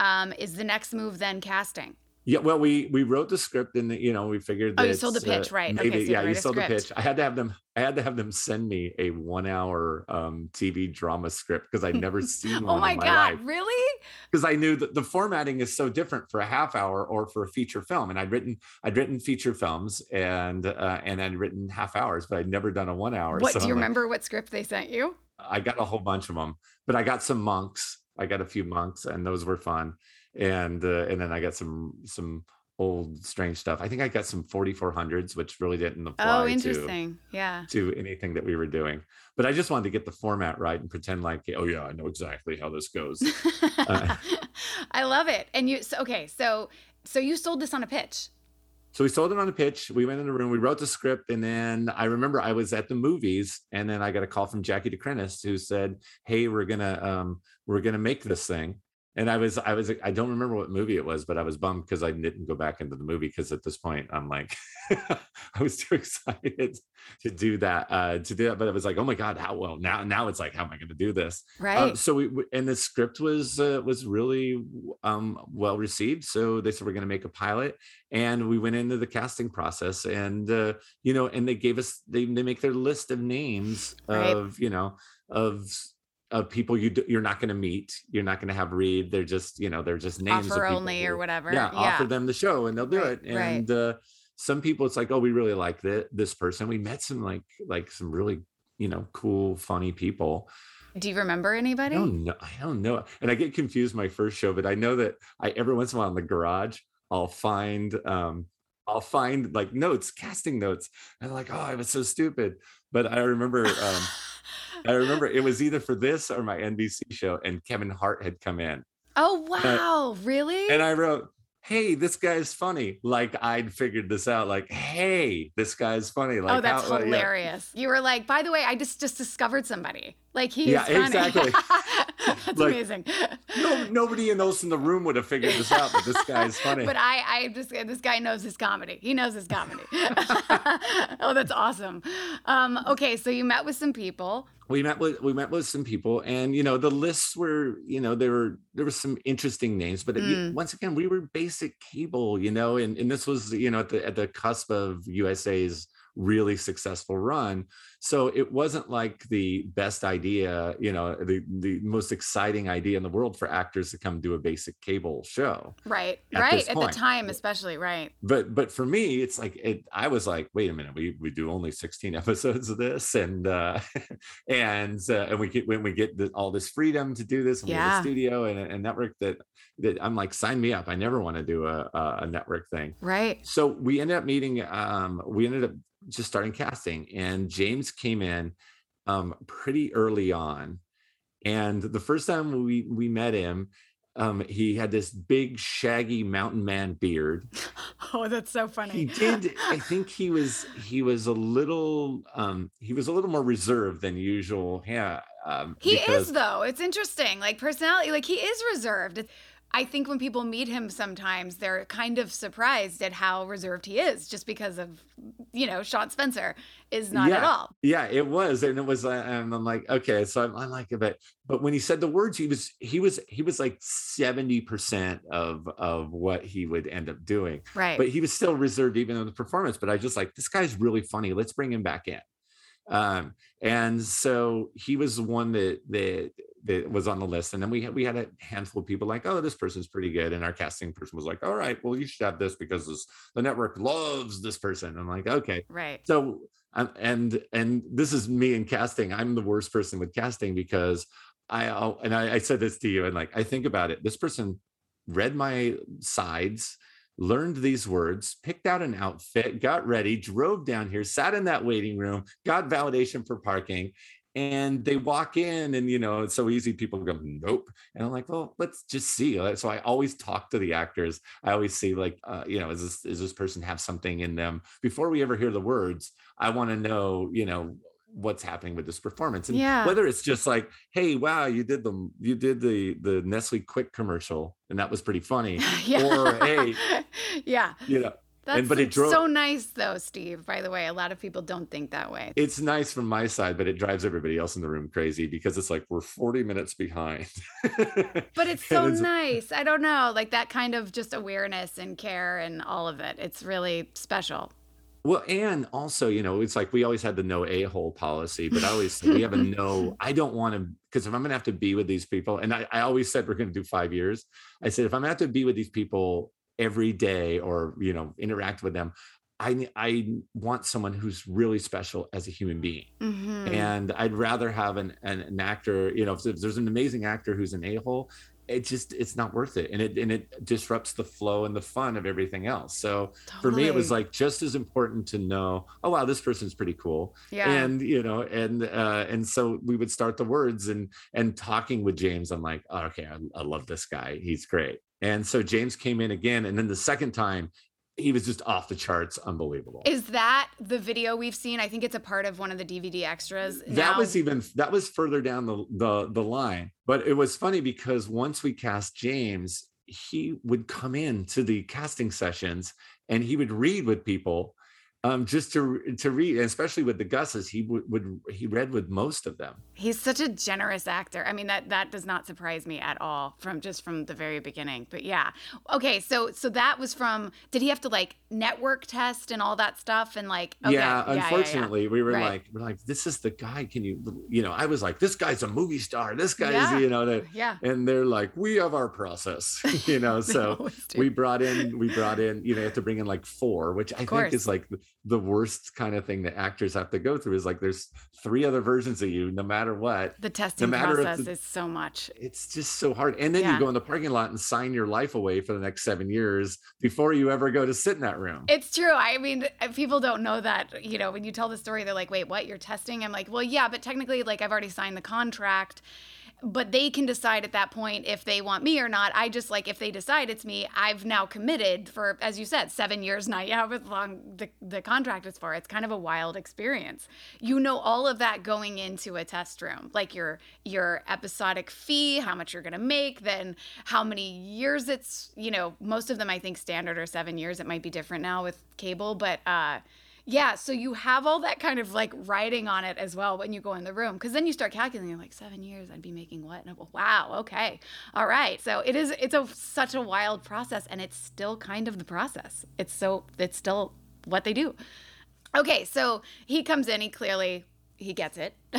Um, is the next move then casting? Yeah, well, we we wrote the script and you know we figured. That Oh, you sold the pitch, right. Okay, so yeah, you sold the pitch. I had to have them. I had to have them send me a one-hour um, TV drama script because I'd never seen one Oh my, my God, life. really? Because I knew that the formatting is so different for a half hour or for a feature film, and I'd written I'd written feature films and uh, and I'd written half hours, but I'd never done a one hour. What so do you I'm like, remember? What script they sent you? I got a whole bunch of them, but I got some monks. I got a few monks, and those were fun. And uh, and then I got some some old strange stuff. I think I got some 4400s, which really didn't apply Oh, to interesting. Yeah. to anything that we were doing. But I just wanted to get the format right and pretend like, oh yeah, I know exactly how this goes. Uh. I love it. And you so, okay, so so you sold this on a pitch. So we sold it on a pitch. We went in the room, we wrote the script, and then I remember I was at the movies, and then I got a call from Jackie de Crinis who said, "Hey, we're gonna um, we're gonna make this thing." And I was I was I don't remember what movie it was, but I was bummed because I didn't go back into the movie because at this point I'm like I was too excited to do that uh, to do that. But it was like, oh my god, how well now now it's like how am I going to do this? Right. Um, so we we- and the script was uh, was really um, well received. So they said we're going to make a pilot, and we went into the casting process, and uh, you know, and they gave us they they make their list of names Right. of you know of of people you you're not going to meet, you're not going to have read. They're just you know they're just names Offer only who- or whatever. yeah, offer them the show and they'll do Right, it. right. And uh, some people, it's like, oh, we really like thi- this person. We met some like like some really you know cool, funny people. Do you remember I anybody? don't know. I don't know. And I get confused my first show, but I know that I every once in a while in the garage, I'll find um I'll find like notes, casting notes. And I'm like, oh, I was so stupid. But I remember um I remember it was either for this or my NBC show, and Kevin Hart had come in. oh wow, really? And I wrote, Hey, this guy's funny. Like I'd figured this out. Like, hey, this guy's funny. Like oh, that's how- uh, yeah. hilarious. You were like, by the way, I just just discovered somebody. Like he Yeah, funny. exactly. that's Like, amazing. No, nobody else in the room would have figured this out, but this guy's funny. But I, I just this guy knows his comedy. He knows his comedy. oh, that's awesome. Um, okay, so you met with some people. We met with we met with some people and you know the lists were you know there were there were some interesting names but it- Mm. once again we were basic cable you know and, and this was you know at the at the cusp of usa's really successful run so it wasn't like the best idea you know the the most exciting idea in the world for actors to come do a basic cable show Right, At right. At the time, especially, right. but but for me it's like it i was like wait a minute we we do only 16 episodes of this and uh and uh, and we get when we get the, all this freedom to do this and we have Yeah. a studio and a, a network that that i'm like sign me up i never want to do a, a a network thing Right. so we ended up meeting um we ended up just starting casting and james came in um pretty early on and the first time we we met him um he had this big shaggy mountain man beard Oh, that's so funny. he did i think he was he was a little um he was a little more reserved than usual yeah um He because- is though. It's interesting. Like personality, like he is reserved. I think when people meet him sometimes they're kind of surprised at how reserved he is just because of you know, Sean Spencer is not at all. yeah it was and it was uh, and i'm like okay so i'm, I'm like but but when he said the words he was he was he was like 70 percent of of what he would end up doing Right. but he was still reserved even in the performance but i just like this guy's really funny let's bring him back in um and so he was the one that that that was on the list. And then we had we had a handful of people like oh this person's pretty good. And our casting person was like all right well you should have this because this the network loves this person. I'm like okay. Right. so um, and and this is me in casting. I'm the worst person with casting because i and I, I said this to you and like i think about it. This person read my sides learned these words picked out an outfit got ready drove down here sat in that waiting room got validation for parking and they walk in and you know it's so easy people go nope. And i'm like well let's just see. So i always talk to the actors. I always see like uh, you know is this is this person have something in them? Before we ever hear the words i want to know you know what's happening with this performance and Yeah. whether it's just like hey wow you did the you did the the nestle quick commercial and that was pretty funny yeah. or hey yeah. you know That's but it drove- so nice though, Steve. By the way, a lot of people don't think that way. it's nice from my side but it drives everybody else in the room crazy because it's like we're 40 minutes behind But it's so it's- nice. I don't know, like that kind of just awareness and care and all of it. It's really special. Well, and also, you know, it's like we always had the no a hole policy, but I always said we have a no. I don't want to because if I'm gonna have to be with these people, and I, I always said we're gonna do five years. I said if I'm gonna have to be with these people every day or you know interact with them, I I want someone who's really special as a human being, Mhm. and I'd rather have an an, an actor. You know, if there's an amazing actor who's an a hole. It just it's not worth it, and it and it disrupts the flow and the fun of everything else. So for me it was like just as important to know oh wow this person's pretty cool. Yeah. and you know and uh and so we would start the words and and talking with james i'm like oh, okay I, I love this guy. He's great. And so james came in again. And then the second time he was just off the charts unbelievable Is that the video we've seen? I think it's a part of one of the DVD extras. that was even that was further down the, the the line but it was funny because once we cast james he would come in to the casting sessions and he would read with people um just to to read and especially with the gusses he would, would he read with most of them He's such a generous actor. I mean that that does not surprise me at all from just from the very beginning. But yeah. Okay, so so that was from did he have to like network test and all that stuff and like okay, yeah yeah, yeah. unfortunately we were Right. like we're like this is the guy can you you know i was like this guy's a movie star this guy's Yeah. you know that Yeah. and they're like we have our process you know so we brought in we brought in you know you have to bring in like four which i think is like the- worst kind of thing that actors have to go through is like there's three other versions of you no matter what the testing matter process the- is so much. it's just so hard and then Yeah. you go in the parking lot and sign your life away for the next seven years before you ever go to sit in that room It's true. I mean, uh, people don't know that. You know, when you tell the story, they're like, "Wait, what? You're testing?" I'm like, "Well, yeah, but technically, like, I've already signed the contract." But they can decide at that point if they want me or not. I just like if they decide it's me, I've now committed for, as you said, seven years, not however long the, the contract is for. It's kind of a wild experience. You know all of that going into a test room, like your your episodic fee, how much you're gonna make, then how many years it's. You know, most of them I think standard are seven years. It might be different now with cable, but uh, yeah. So you have all that kind of like writing on it as well when you go in the room, because then you start calculating. You're like seven years, I'd be making what? And I go, wow, okay, all right. So it is. It's a such a wild process, and it's still kind of the process. It's so. It's still what they do. Okay, so he comes in. He clearly he gets it.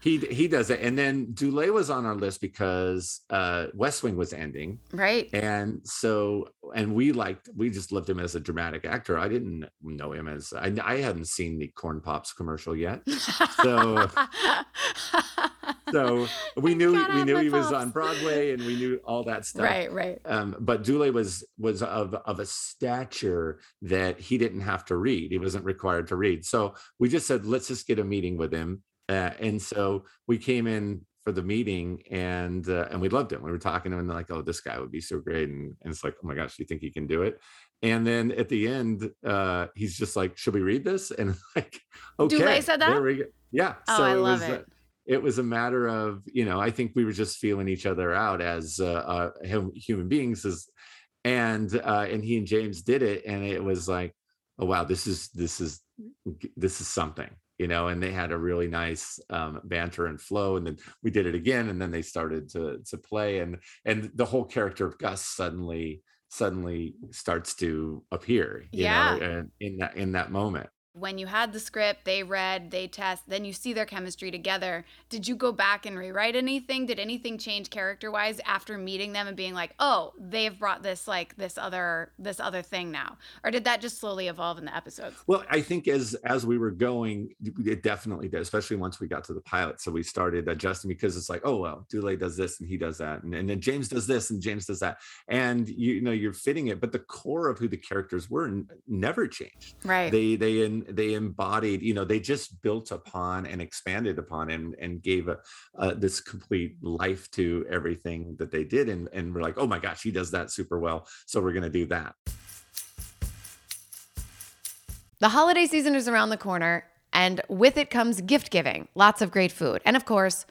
he he does it and then Dulé was on our list because uh west wing was ending right. and so and we liked we just loved him as a dramatic actor i didn't know him as i, I hadn't seen the corn pops commercial yet So- so we knew we knew he was on broadway and we knew all that stuff right, right. um, but Dule was was of of a stature that he didn't have to read. He wasn't required to read. So we just said, let's just get a meeting with him. Uh, and so we came in for the meeting, and uh, and we loved him. We were talking to him, and they're like, oh, this guy would be so great. And, and it's like, oh my gosh, do you think he can do it? And then at the end, uh, he's just like, should we read this? And like, okay, Dule said that? There we go. Yeah. Oh, I love was, uh, it. it was a matter of you know i think we were just feeling each other out as uh, uh human beings as and uh and he and james did it and it was like oh wow this is this is this is something you know and they had a really nice um banter and flow and then we did it again and then they started to to play and and the whole character of gus suddenly suddenly starts to appear you Yeah. know and in that in that moment when you had the script, they read, they test, then you see their chemistry together. Did you go back and rewrite anything? Did anything change character wise after meeting them and being like, oh, they've brought this like this other this other thing now, or did that just slowly evolve in the episodes? Well, I think as as we were going, it definitely did, especially once we got to the pilot. So we started adjusting because it's like, oh well, Dule does this and he does that, and, and then James does this and James does that, and you, know you're fitting it. But the core of who the characters were n- never changed. Right. They they in they embodied you know they just built upon and expanded upon and and gave a, uh, this complete life to everything that they did and and we're like oh my gosh he does that super well. So we're going to do that. The holiday season is around the corner and with it comes gift giving lots of great food and of course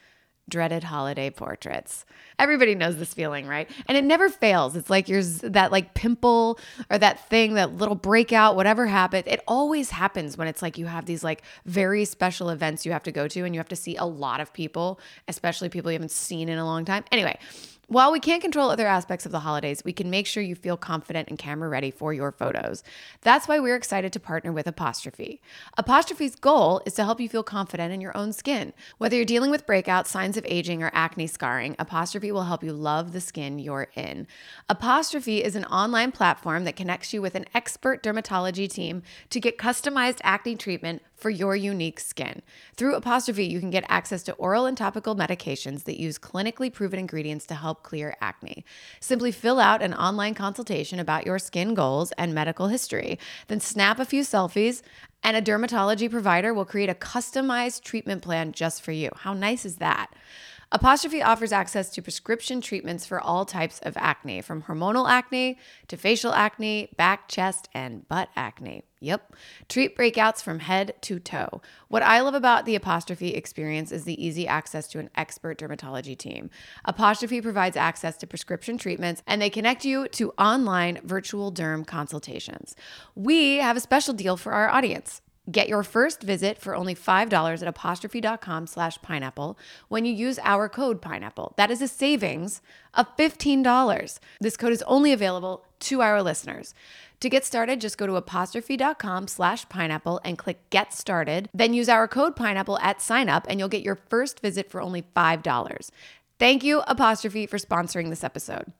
dreaded holiday portraits. Everybody knows this feeling, right? And it never fails. It's like yours that like pimple or that thing, that little breakout, whatever happened. It always happens when it's like you have these like very special events you have to go to and you have to see a lot of people, especially people you haven't seen in a long time. Anyway, while we can't control other aspects of the holidays, we can make sure you feel confident and camera ready for your photos. That's why we're excited to partner with Apostrophe. Apostrophe's goal is to help you feel confident in your own skin. Whether you're dealing with breakouts, signs of aging, or acne scarring, Apostrophe will help you love the skin you're in. Apostrophe is an online platform that connects you with an expert dermatology team to get customized acne treatment for your unique skin. Through Apostrophe, you can get access to oral and topical medications that use clinically proven ingredients to help clear acne. Simply fill out an online consultation about your skin goals and medical history, then snap a few selfies, and a dermatology provider will create a customized treatment plan just for you. How nice is that? Apostrophe offers access to prescription treatments for all types of acne, from hormonal acne to facial acne, back, chest, and butt acne. Yep. Treat breakouts from head to toe. What I love about the Apostrophe experience is the easy access to an expert dermatology team. Apostrophe provides access to prescription treatments and they connect you to online virtual derm consultations. We have a special deal for our audience. Get your first visit for only $5 at apostrophe.com slash pineapple when you use our code pineapple. That is a savings of $15. This code is only available to our listeners. To get started, just go to apostrophe.com slash pineapple and click get started. Then use our code pineapple at sign up and you'll get your first visit for only $5. Thank you, Apostrophe, for sponsoring this episode.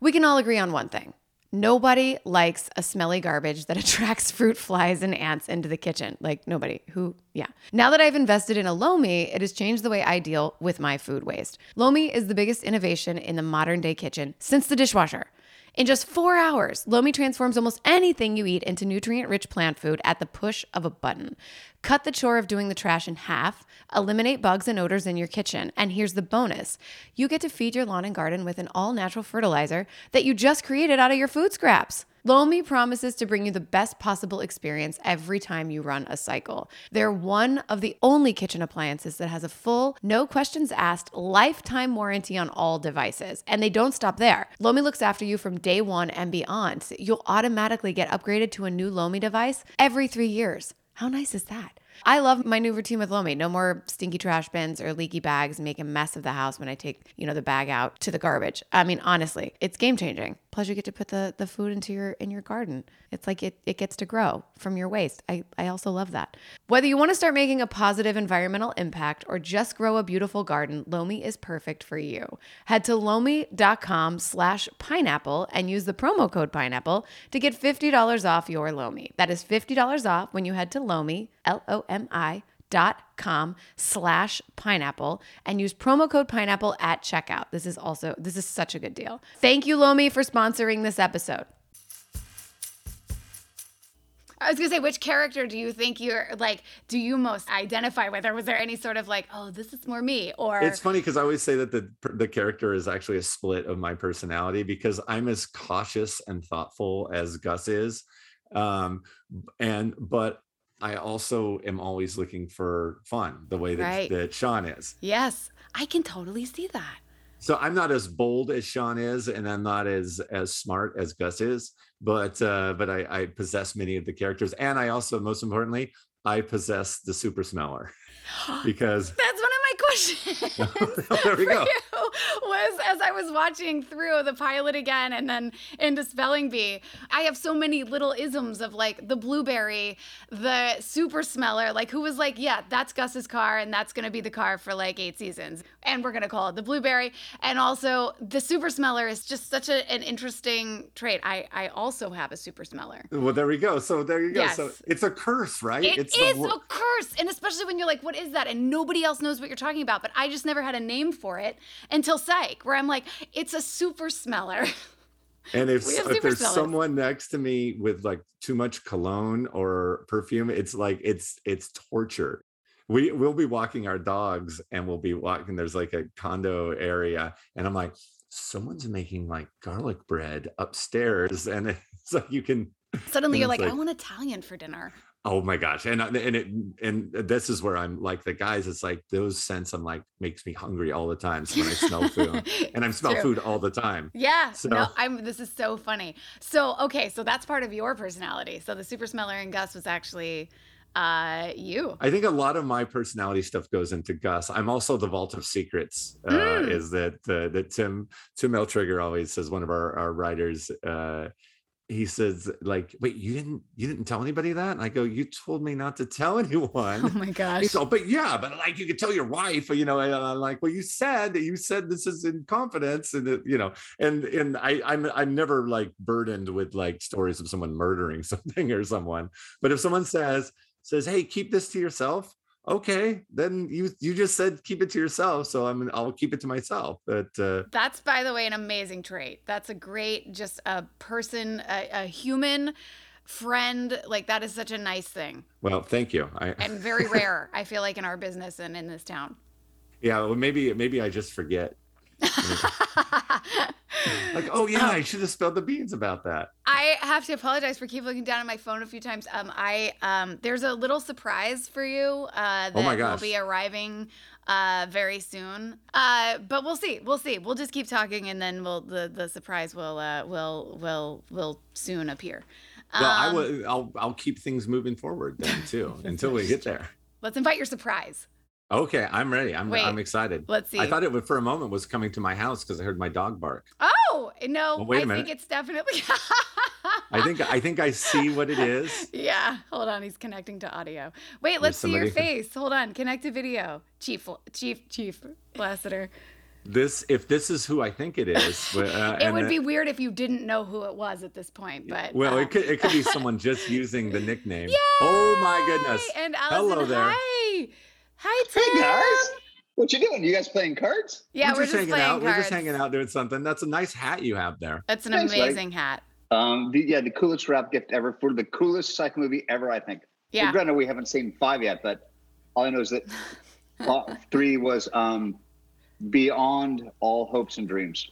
We can all agree on one thing. Nobody likes a smelly garbage that attracts fruit flies and ants into the kitchen. Like nobody who, yeah. Now that I've invested in a Lomi, it has changed the way I deal with my food waste. Lomi is the biggest innovation in the modern day kitchen since the dishwasher. In just four hours, Lomi transforms almost anything you eat into nutrient rich plant food at the push of a button. Cut the chore of doing the trash in half, eliminate bugs and odors in your kitchen, and here's the bonus you get to feed your lawn and garden with an all natural fertilizer that you just created out of your food scraps. Lomi promises to bring you the best possible experience every time you run a cycle. They're one of the only kitchen appliances that has a full, no questions asked, lifetime warranty on all devices. And they don't stop there. Lomi looks after you from day one and beyond. You'll automatically get upgraded to a new Lomi device every three years. How nice is that? I love my new routine with Lomi. No more stinky trash bins or leaky bags make a mess of the house when I take, you know, the bag out to the garbage. I mean, honestly, it's game changing. Plus you get to put the, the food into your in your garden. It's like it, it gets to grow from your waste. I, I also love that. Whether you want to start making a positive environmental impact or just grow a beautiful garden, Lomi is perfect for you. Head to lomi.com slash pineapple and use the promo code pineapple to get $50 off your Lomi. That is $50 off when you head to Lomi, L-O-M-I dot com slash pineapple and use promo code pineapple at checkout. This is also this is such a good deal. Thank you, Lomi, for sponsoring this episode. I was gonna say, which character do you think you're like? Do you most identify with, or was there any sort of like, oh, this is more me? Or it's funny because I always say that the the character is actually a split of my personality because I'm as cautious and thoughtful as Gus is, um, and but I also am always looking for fun, the way that Right. that Sean is. yes, I can totally see that. So I'm not as bold as Sean is, and I'm not as as smart as Gus is, but uh, but I, I possess many of the characters, and I also, most importantly, I possess the super smeller because That's one of my questions. There we go. was as I was watching through the pilot again and then into Spelling Bee, I have so many little isms of like the blueberry, the super smeller, like who was like, yeah, that's Gus's car and that's gonna be the car for like eight seasons. And we're gonna call it the blueberry. And also the super smeller is just such a, an interesting trait. I, I also have a super smeller. well, there we go. So there you go. So Yes. it's a curse, right? It it's is the, a curse. And especially when you're like, what is that? And nobody else knows what you're talking about. But I just never had a name for it until Psych, where I'm like, it's a super smeller. And if, if there's sellers. someone next to me with like too much cologne or perfume, it's like it's it's torture. We we'll be walking our dogs and we'll be walking. There's like a condo area, and I'm like, someone's making like garlic bread upstairs, and it's like you can. Suddenly you're it's like, I want Italian for dinner. Oh my gosh, and and it and this is where I'm like the guys. It's like those scents. I'm like makes me hungry all the time. So when I smell food, and I smell true. food all the time. Yeah. No, So- I'm this is so funny. So okay, so that's part of your personality. So the super smeller and Gus was actually uh you. I think a lot of my personality stuff goes into Gus. I'm also the vault of secrets. Uh, Mm. Is that uh, that Tim Tim Meltreger always says one of our our writers. Uh, he says like, wait, you didn't you didn't tell anybody that? And I go, you told me not to tell oh anyone. Oh my gosh. so but yeah, but like you could tell your wife, you know. And I'm like, well, you said that you said this is in confidence, and it, you know, and and I I'm I'm never like burdened with like stories of someone murdering something or someone. But if someone says says, hey, keep this to yourself, okay, then you you just said keep it to yourself, so I'm I'll keep it to myself. But uh, That's, by the way, an amazing trait. That's a great, just a person, a, a human friend. Like, that is such a nice thing well, thank you. I and very rare, I feel like, in our business and in this town. yeah, well, maybe maybe I just forget. Like, oh yeah, I should have spilled the beans about that. I have to apologize for keep looking down at my phone a few times. Um, I um, there's a little surprise for you uh, that Oh my will be arriving uh, very soon. Uh, but we'll see. We'll see. We'll just keep talking, and then we'll the the surprise will uh, will will will soon appear. Well, I Um, will. I'll I'll keep things moving forward then too until we get there. Let's invite your surprise. Okay, I'm ready. I'm Wait, I'm excited. Let's see. I thought it would for a moment was coming to my house because I heard my dog bark. oh no! Well, wait a I minute. I think it's definitely. I think I think I see what it is. Yeah, hold on. He's connecting to audio. Wait, let's see your face. Hold on. Connect to video. Chief, Chief, Chief Lassiter. This if this is who I think it is. Uh, It would be weird if you didn't know who it was at this point, but Well, um, it could it could be someone just using the nickname. Oh my goodness. And Allison, Hello there. hi, hi, Tim. Hey guys, what you doing? You guys playing cards? Yeah, we're, just, hanging playing out. cards. We're just hanging out doing something. That's a nice hat you have there. That's an Thanks, buddy. amazing hat. Um, the, yeah, the coolest rap gift ever for the coolest psych movie ever. I think. Yeah. Well, granted, we haven't seen five yet, but all I know is that uh, three was um, beyond all hopes and dreams,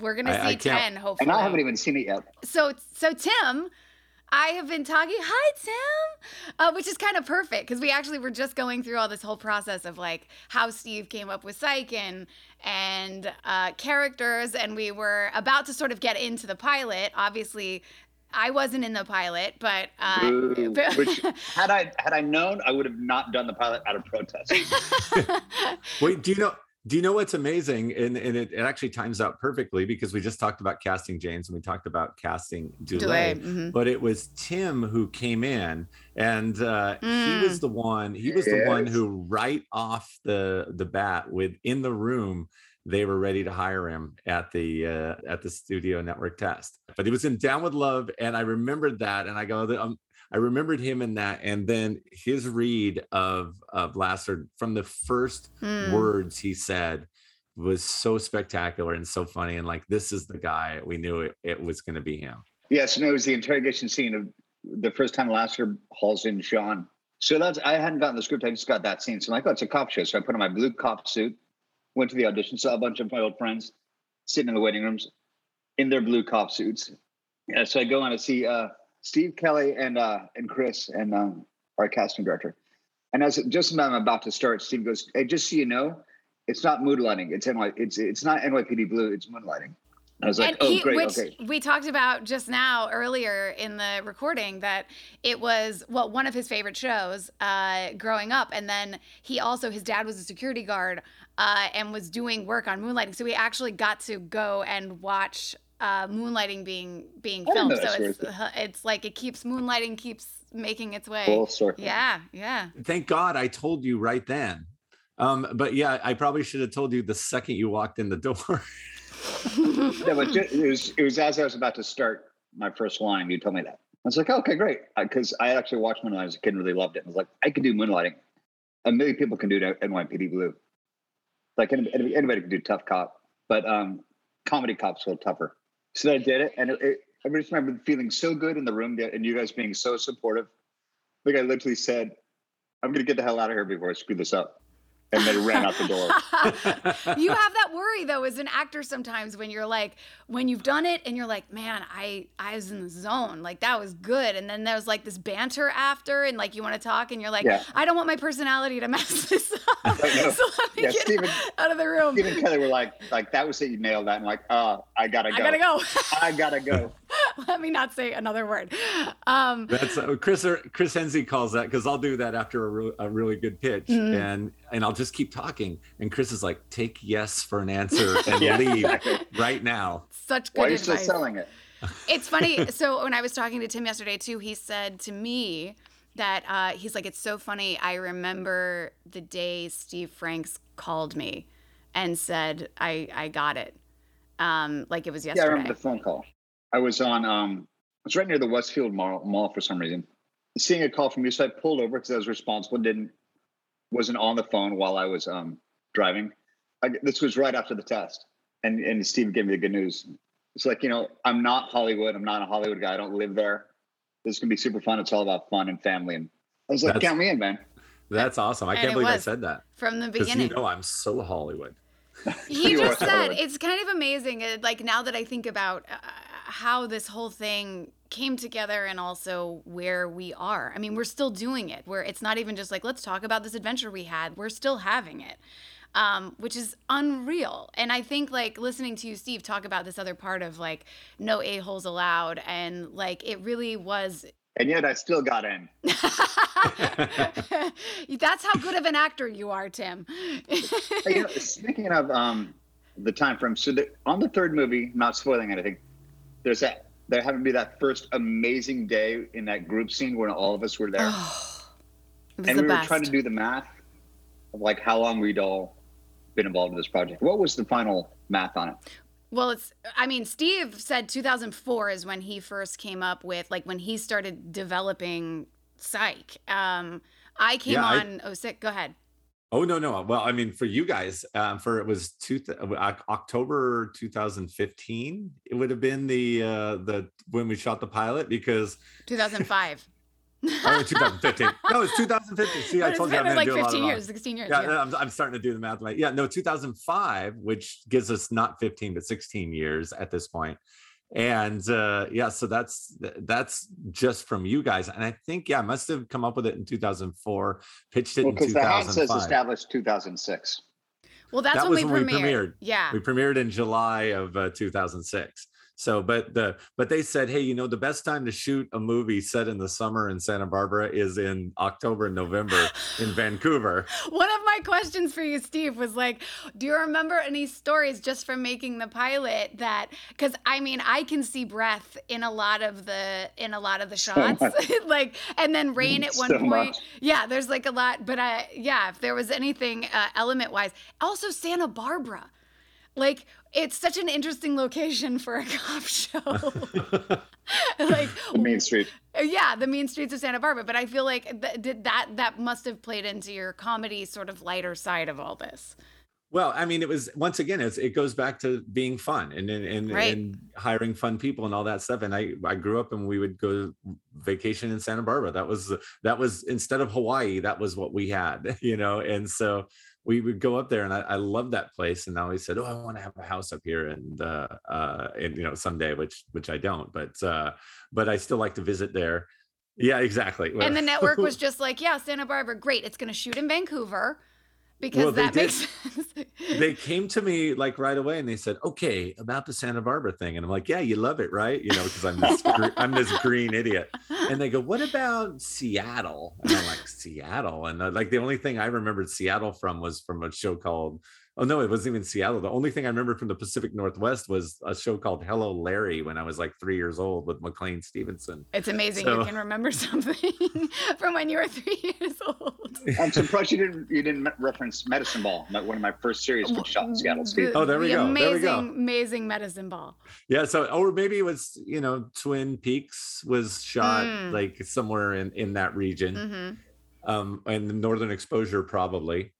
We're gonna I- I see can't- ten, hopefully. and I haven't even seen it yet. so so Tim, I have been talking. Hi Tim, uh, which is kind of perfect because we actually were just going through all this whole process of like how Steve came up with Psych and and uh, characters, and we were about to sort of get into the pilot. Obviously, I wasn't in the pilot, but uh, Boo. but- Which had I had I known, I would have not done the pilot out of protest. Wait, do you know? Do you know what's amazing? And, and it, it actually times out perfectly because we just talked about casting James and we talked about casting Dulé. Delay. mhm. But it was Tim who came in, and uh, he was Mm. the one. He was the one who, right off the the bat, within the room, they were ready to hire him at the uh, at the studio network test. But he was in Down with Love, and I remembered that, and I go, um, I remembered him in that, and then his read of of Lasser from the first Mm. words he said was so spectacular and so funny, and like this is the guy we knew it, it was going to be him. Yes, and it was the interrogation scene of the first time Lassiter hauls in Sean. So that's I hadn't gotten the script. I just got that scene. So I'm like, oh, it's a cop show. So I put on my blue cop suit, went to the audition, saw a bunch of my old friends sitting in the waiting rooms in their blue cop suits. Yeah, so I go on to see uh, Steve Kelly and uh, and Chris and um, our casting director. And as just as I'm about to start, Steve goes, "Hey, just so you know, it's not moonlighting. It's NY. It's it's not NYPD blue. It's moonlighting." I was like, and "Oh, he, great. which okay." we talked about just now earlier in the recording that it was well one of his favorite shows uh, growing up, and then he also his dad was a security guard uh, and was doing work on moonlighting, so we actually got to go and watch uh, moonlighting being being filmed. So it's uh, it's like it keeps moonlighting keeps making its way. Full circle. Yeah, yeah. Thank God I told you right then. Um, but yeah, I probably should have told you the second you walked in the door. Yeah, but it was it was as I was about to start my first line, you told me that. I was like, okay, great, because I, actually watched Moonlight as a kid and really loved it. I was like, I could do Moonlighting. A million people can do NYPD Blue. Like any- any- anybody can do tough cop, but um, comedy cop's a little tougher. So I did it, and it, it, I just remember feeling so good in the room, and you guys being so supportive. Like I literally said, "I'm going to get the hell out of here before I screw this up." And then ran out the door. you have that worry though as an actor sometimes when you're like when you've done it and you're like, man, I I was in the zone. Like that was good. And then there's like this banter after and like you want to talk and you're like, yeah. I don't want my personality to mess this up. so let me yeah, get Stephen, out of the room. Stephen Kelly were like, like that was it, you nailed that. And like, oh, I gotta go. I gotta go. I gotta go. let me not say another word. Um, That's uh, Chris. Chris Henze calls that because I'll do that after a, re- a really good pitch, mm-hmm. and and I'll just keep talking. And Chris is like, "Take yes for an answer and yeah, leave exactly. right now." Such good Why are you advice. still selling it? It's funny. so when I was talking to Tim yesterday too, he said to me that uh, he's like, "It's so funny. I remember the day Steve Franks called me and said, I I got it." Um, like it was yesterday. Yeah, I remember the phone call. I was on, um, I was right near the Westfield Mall, mall for some reason. Seeing a call from you, so I pulled over because I was responsible. Didn't wasn't on the phone while I was um, driving. I, this was right after the test, and and Steve gave me the good news. It's like you know, I'm not Hollywood. I'm not a Hollywood guy. I don't live there. This is gonna be super fun. It's all about fun and family. And I was like, that's, count me in, man. That's awesome. I and can't believe I said that from the beginning. You know, I'm so Hollywood. He just said it's kind of amazing. Uh, like now that I think about uh, how this whole thing came together and also where we are. I mean, we're still doing it. Where it's not even just like let's talk about this adventure we had. We're still having it. Um, which is unreal. And I think like listening to you, Steve, talk about this other part of like no a holes allowed, and like it really was. And yet, I still got in. That's how good of an actor you are, Tim. you know, speaking of um, the time frame, so the, on the third movie, not spoiling anything, there's that there happened to be that first amazing day in that group scene when all of us were there. and we best. were trying to do the math of like how long we'd all been involved in this project. What was the final math on it? Well, it's, I mean, Steve said 2004 is when he first came up with, like, when he started developing Psych. Um, I came yeah, on I, 06. Go ahead. Oh no no. Well I mean for you guys um, for it was two uh, October 2015 it would have been the uh the when we shot the pilot because 2005 oh 2015 no it's 2015 see I told you I'm like 15 years 16 years yeah, yeah. I'm, I'm starting to do the math right. Yeah no 2005 which gives us not 15 but 16 years at this point and uh yeah so that's that's just from you guys. And i think yeah i must have come up with it in 2004 pitched it well, in 2005 the says established 2006 well that's that when, we, premiered. we premiered. yeah. We premiered in july of uh, 2006 so, but the but they said, hey, you know, the best time to shoot a movie set in the summer in Santa Barbara is in October and November in Vancouver. One of my questions for you, Steve, was like, do you remember any stories just from making the pilot that? Because I mean, I can see breath in a lot of the in a lot of the shots, like, and then rain at one so point. Much. Yeah, there's like a lot, but I yeah, if there was anything uh, element wise, also Santa Barbara like it's such an interesting location for a cop show. like the Main Street. Yeah, the mean streets of Santa Barbara. But I feel like th- that that must have played into your comedy sort of lighter side of all this. Well, I mean, it was once again, it's, it goes back to being fun and and, and, right. and, hiring fun people and all that stuff. And I I grew up and we would go vacation in Santa Barbara. That was that was instead of Hawaii, that was what we had, you know. And so we would go up there and I, I loved that place. And now he said, Oh, I want to have a house up here and uh uh and you know someday, which which I don't, but uh but I still like to visit there. Yeah, exactly. And the network was just like, Yeah, Santa Barbara, great. It's gonna shoot in Vancouver because well, that makes sense. they came to me like right away and they said, "Okay, about the Santa Barbara thing," and I'm like, "Yeah, you love it, right?" You know, because I'm this I'm this green idiot. And they go, "What about Seattle?" And I'm like, "Seattle," and uh, like the only thing I remembered Seattle from was from a show called Oh no, it wasn't even Seattle. The only thing I remember from the Pacific Northwest was a show called Hello Larry when I was like three years old with McLean Stevenson. It's amazing so, you can remember something from when you were three years old. I'm surprised you didn't you didn't reference Medicine Ball, one of my first series was shot in Seattle. The, oh, there we go. Amazing, there we go. amazing Medicine Ball. Yeah. So, or maybe it was you know Twin Peaks was shot mm. like somewhere in in that region, mm-hmm. um, and the Northern Exposure probably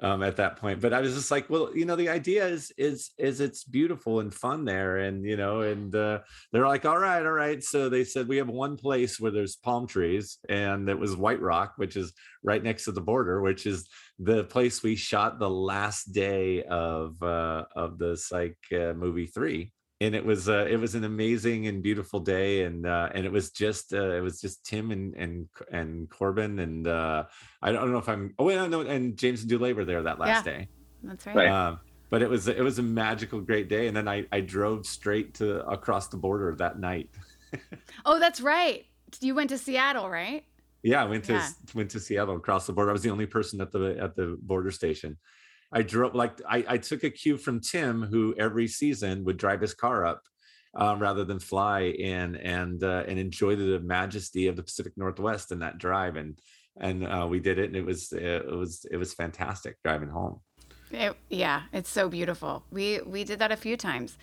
um, at that point. But I was just like, well, you know, the idea is is is it's beautiful and fun there, and you know, and uh, they're like, all right, all right. So they said we have one place where there's palm trees, and it was White Rock, which is right next to the border, which is the place we shot the last day of uh, of the Psych uh, movie three and it was uh, it was an amazing and beautiful day and uh, and it was just uh, it was just Tim and and and Corbin and uh, I don't know if I'm oh wait no, no and James and Dulé were there that last Yeah. day That's right. Right. um, but it was it was a magical great day and then I I drove straight to across the border that night Oh, that's right. You went to Seattle, right? yeah I went to Yeah. went to Seattle across the border I was the only person at the at the border station I drove like I, I took a cue from Tim, who every season would drive his car up um, rather than fly in and uh, and enjoy the majesty of the Pacific Northwest in that drive. And and uh, we did it, and it was it was it was fantastic driving home. It, yeah, it's so beautiful. We we did that a few times.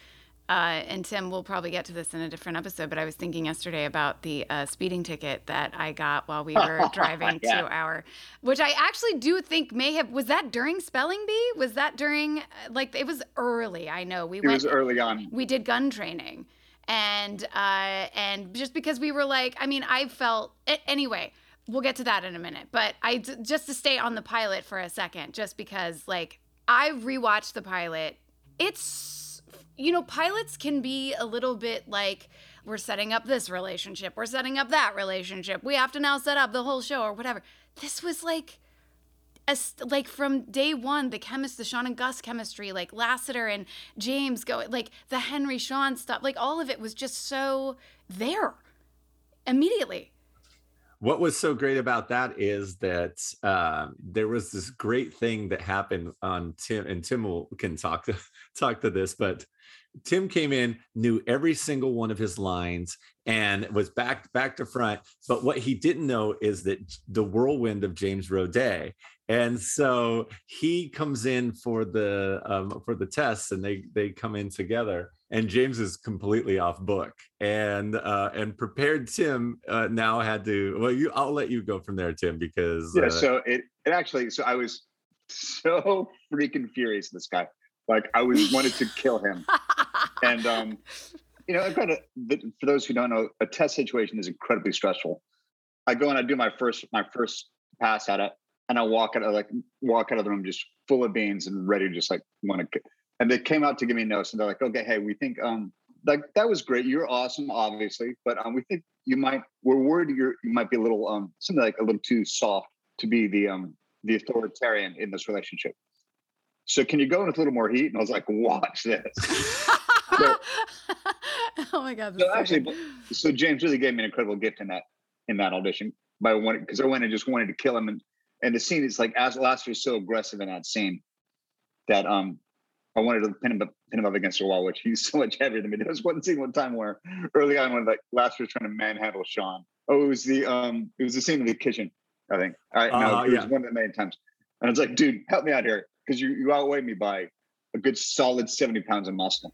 Uh, and Tim, we'll probably get to this in a different episode, but I was thinking yesterday about the uh, speeding ticket that I got while we were driving Yeah. to our, which I actually do think may have, was that during Spelling Bee? Was that during, uh, like, it was early, I know. We It went, was early on. we did gun training and uh and just because we were like i mean i felt anyway we'll get to that in a minute but I just to stay on the pilot for a second just because like i rewatched the pilot it's you know pilots can be a little bit like we're setting up this relationship we're setting up that relationship we have to now set up the whole show or whatever this was like as like from day one, the chemist, the Sean and Gus chemistry, like Lassiter and James go, like the Henry Sean stuff, like all of it was just so there immediately. What was so great about that is that um, there was this great thing that happened on Tim, and Tim will, can talk to talk to this, but Tim came in, knew every single one of his lines, and was back back to front. But what he didn't know is that the whirlwind of James Roday, and so he comes in for the um, for the tests, and they they come in together. And James is completely off book, and uh, and prepared Tim uh, now had to. Well, you, I'll let you go from there, Tim, because Yeah, uh, so it it actually so I was so freaking furious at this guy. Like I was wanted to kill him. And um, you know, for those who don't know, a test situation is incredibly stressful. I go and I do my first my first pass at it, and I walk out of like walk out of the room just full of beans and ready to just like want to. And they came out to give me notes, and they're like, "Okay, hey, we think um like that was great. You're awesome, obviously, but um we think you might we're worried you're you might be a little um something like a little too soft to be the um the authoritarian in this relationship. So can you go in with a little more heat?" And I was like, "Watch this." oh my god! So actually, good. so James really gave me an incredible gift in that in that audition by one because I went and just wanted to kill him and and the scene is like as Lassiter is so aggressive in that scene that um I wanted to pin him up pin him up against the wall, which he's so much heavier than me. There was one scene one time where early on when like Lassiter was trying to manhandle Sean. Oh, it was the um it was the scene in the kitchen, I think. I Uh, no, it was one of the many times. And I was like, dude, help me out here. Because you you outweigh me by a good solid 70 pounds of muscle.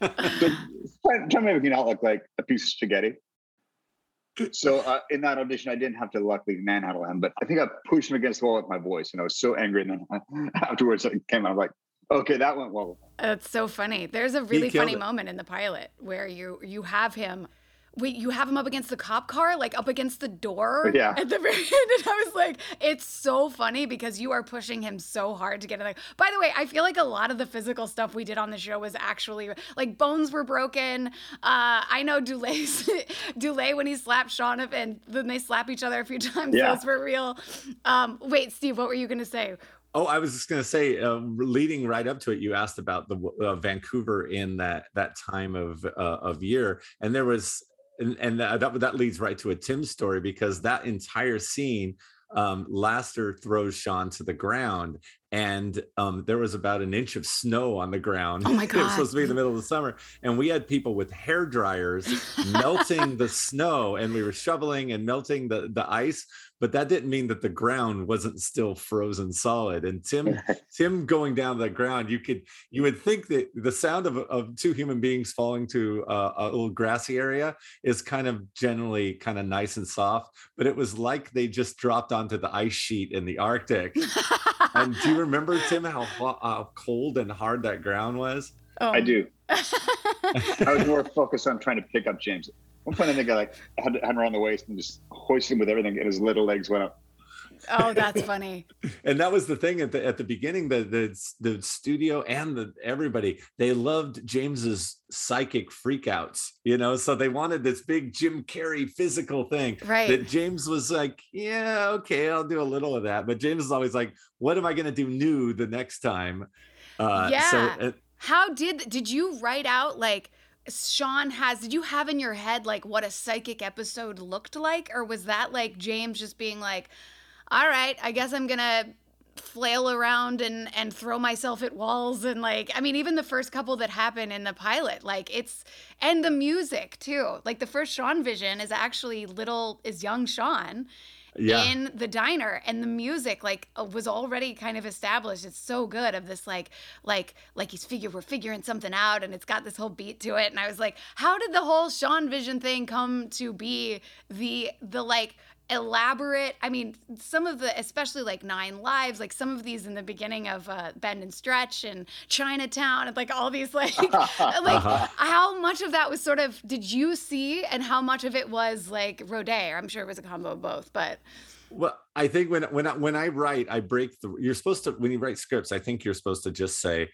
So try, try to make me not look like a piece of spaghetti. So uh, in that audition, I didn't have to luckily manhandle him, but I think I pushed him against the wall with my voice, and I was so angry. And then afterwards, I came out I'm like, okay, that went well. That's so funny. There's a really funny it. moment in the pilot where you you have him. Wait, you have him up against the cop car, like up against the door Yeah. at the very end. And I was like, it's so funny because you are pushing him so hard to get it. there. By the way, I feel like a lot of the physical stuff we did on the show was actually like bones were broken. Uh, I know Dulé, Dulé when he slapped Sean up and then they slap each other a few times. Yeah. Those were real. Um, wait, Steve, what were you going to say? Oh, I was just going to say, uh, leading right up to it, you asked about the uh, Vancouver in that that time of uh, of year, and there was, and, and that that leads right to a Tim story because that entire scene, um, Lassiter throws Sean to the ground, and um, there was about an inch of snow on the ground. Oh my god! it was supposed to be in the middle of the summer, and we had people with hair dryers melting the snow, and we were shoveling and melting the the ice but that didn't mean that the ground wasn't still frozen solid and tim tim going down the ground you could you would think that the sound of, of two human beings falling to uh, a little grassy area is kind of generally kind of nice and soft but it was like they just dropped onto the ice sheet in the arctic and do you remember Tim how, ho- how cold and hard that ground was? Oh. I do. I was more focused on trying to pick up James. One point I think I like had, had him around the waist and just hoisted him with everything, and his little legs went up. oh, that's funny. and that was the thing at the at the beginning the the, the studio and the everybody they loved james's psychic freakouts you know so they wanted this big jim carrey physical thing Right. that james was like yeah okay i'll do a little of that but james is always like what am i going to do new the next time uh so Yeah. uh, How did did you write out like Sean has did you have in your head like what a psychic episode looked like or was that like James just being like all right, I guess I'm going to flail around and and throw myself at walls and like I mean even the first couple that happen in the pilot like it's and the music too. Like the first Sean vision is actually little is young Sean yeah. in the diner and the music like uh, was already kind of established. It's so good of this like like like he's figure we're figuring something out and it's got this whole beat to it. And i was like how did the whole sean vision thing come to be the the like elaborate i mean some of the especially like nine lives like some of these in the beginning of uh, bend and stretch and chinatown and like all these like like Uh-huh. how much of that was sort of did you see and how much of it was like Roday? I'm sure it was a combo of both, but Well, I think when when I, when I write, I break the. You're supposed to when you write scripts. I think you're supposed to just say,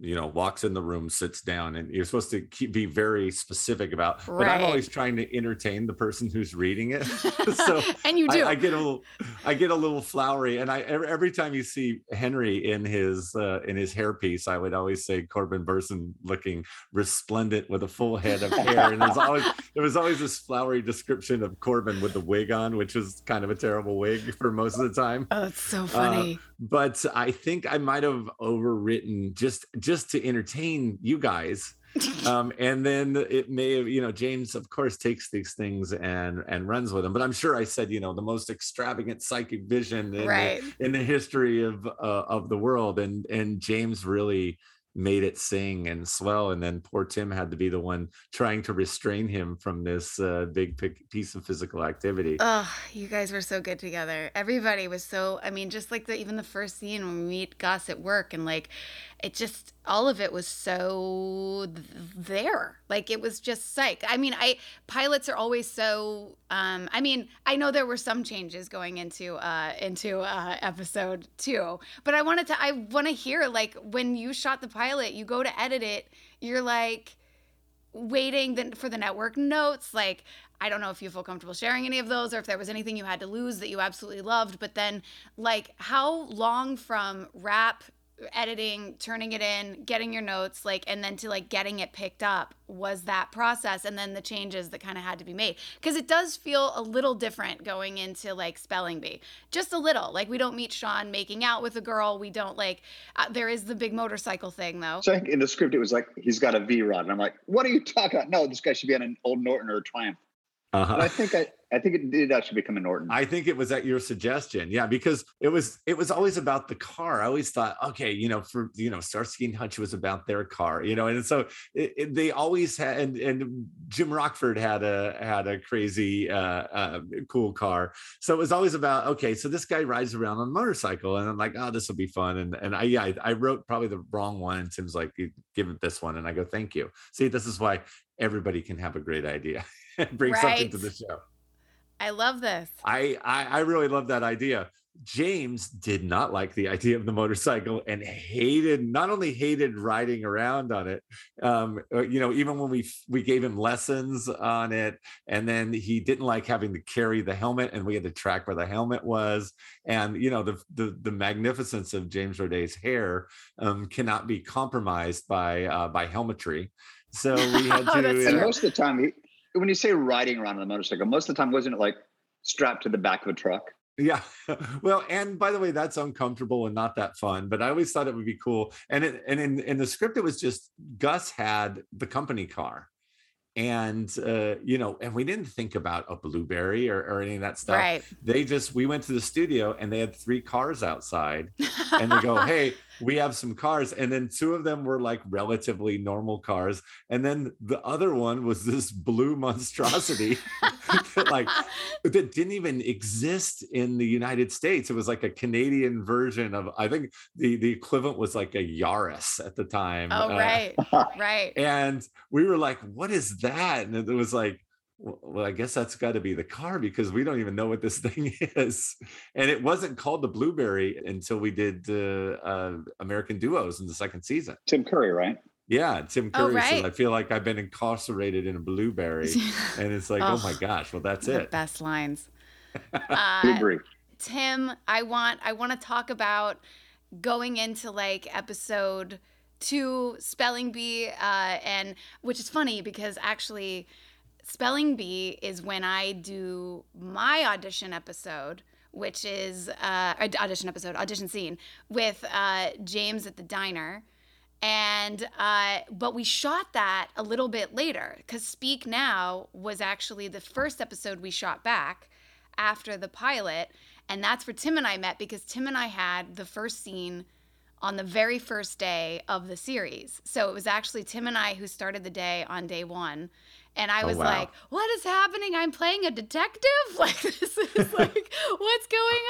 you know, walks in the room, sits down, and you're supposed to keep, be very specific about. But I'm always trying to entertain the person who's reading it. so and you do. I, I get a little, I get a little flowery, and I every, every time you see Henry in his uh, in his hairpiece, I would always say Corbin Bernsen looking resplendent with a full head of hair, and there's always there was always this flowery description of Corbin with the wig on, which was kind of a terrible wig for most of the time. oh, that's so funny. But I think I might have overwritten just just to entertain you guys um, and then it may have you know james of course takes these things and and runs with them but i'm sure i said you know the most extravagant psychic vision in, right. the, in the history of uh, of the world and and james really made it sing and swell and then poor tim had to be the one trying to restrain him from this uh, big piece of physical activity Oh, you guys were so good together. Everybody was so. I mean, just like the even the first scene when we meet Gus at work, and like, it just all of it was so th- there. Like it was just psych. I mean, I pilots are always so. Um, I mean, I know there were some changes going into uh into uh episode two, but I wanted to. I want to hear like when you shot the pilot, you go to edit it, you're like waiting for the network notes like i don't know if you feel comfortable sharing any of those or if there was anything you had to lose that you absolutely loved but then like how long from wrap editing turning it in getting your notes like and then to like getting it picked up was that process and then the changes that kind of had to be made. Because it does feel a little different going into like spelling bee. Just a little. Like we don't meet sean making out with a girl. We don't like uh, there is the big motorcycle thing though. So in the script it was like he's got a V rod, and I'm like, what are you talking about? No, this guy should be on an old Norton or a Triumph. Uh-huh. I think I, I think it did actually become a Norton. I think it was at your suggestion. Yeah, because it was it was always about the car. I always thought, okay, you know, for you know, Starsky and Hutch was about their car, you know, and so it, it, they always had. And, and Jim Rockford had a had a crazy, uh, uh, cool car. So it was always about okay, so this guy rides around on a motorcycle, and I'm like, oh, this will be fun. And and I yeah, I, I wrote probably the wrong one. And Tim's like, give it this one, and I go, thank you. See, this is why everybody can have a great idea and bring something to the show. i love this I, I I really love that idea. James did not like the idea of the motorcycle and hated not only hated riding around on it, um, uh, you know, even when we we gave him lessons on it, and then he didn't like having to carry the helmet, and we had to track where the helmet was, and you know, the the, the magnificence of James Roday's hair um, cannot be compromised by uh, by helmetry. So we had Oh, to. that's and most of the time, he, when you say riding around on a motorcycle, most of the time wasn't it like strapped to the back of a truck? Yeah. Well, and by the way, that's uncomfortable and not that fun, but I always thought it would be cool. And it, and in, in the script, it was just Gus had the company car. And uh, you know, and we didn't think about a blueberry or, or any of that stuff. right They just we went to the studio and they had three cars outside and they go, Hey, we have some cars and then two of them were like relatively normal cars and then the other one was this blue monstrosity that like that didn't even exist in the united states. It was like a canadian version of i think the the equivalent was like a yaris at the time oh Uh, right. Right. and we were like what is that? And it was like well, well, I guess that's got to be the car because we don't even know what this thing is. And it wasn't called the Blueberry until we did uh, uh, American Duos in the second season. Tim Curry, right? Yeah, Tim Oh, Curry said, right. I feel like I've been incarcerated in a blueberry. And it's like, oh, my Oh, gosh, well, that's the it. best lines We uh, agree. Tim, I want I want to talk about going into like episode two spelling bee, uh, and which is funny because actually, spelling bee is when I do my audition episode, which is uh, audition episode, audition scene with uh, James at the diner. And uh, but we shot that a little bit later because Speak Now was actually the first episode we shot back after the pilot, and that's where Tim and I met because Tim and I had the first scene on the very first day of the series. So it was actually Tim and I who started the day on day one. And I Oh, was wow. like, what is happening? I'm playing a detective? Like, this is like, what's going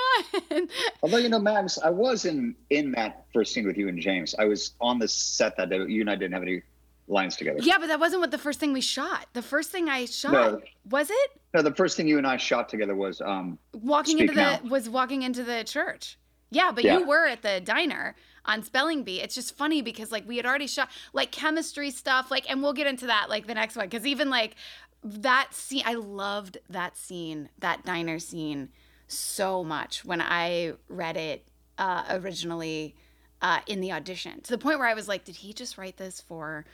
on? Although you know, Max, I was in in that first scene with you and James. I was on the set that day. You and I didn't have any lines together. yeah, but that wasn't what the first thing we shot. The first thing I shot, No. was it? No, the first thing you and I shot together was um walking into the now. was walking into the church. Yeah, but Yeah. you were at the diner on spelling bee. It's just funny because like we had already shot like chemistry stuff, like and we'll get into that like the next one because even like that scene, I loved that scene, that diner scene so much when I read it uh, originally uh, in the audition to the point where I was like, did he just write this for?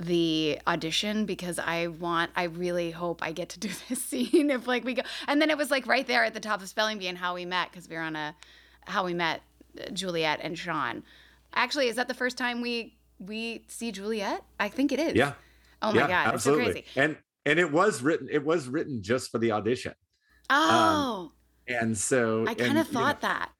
the audition because I want I really hope I get to do this scene if like we go and then it was like right there at the top of spelling bee and how we met because we were on a how we met Juliet and Sean. Actually, is that the first time we we see Juliet? I think it is. Yeah. Oh my yeah, god, it's so absolutely. crazy. And and it was written, it was written just for the audition. Um, oh, And so I kind of you know, thought that.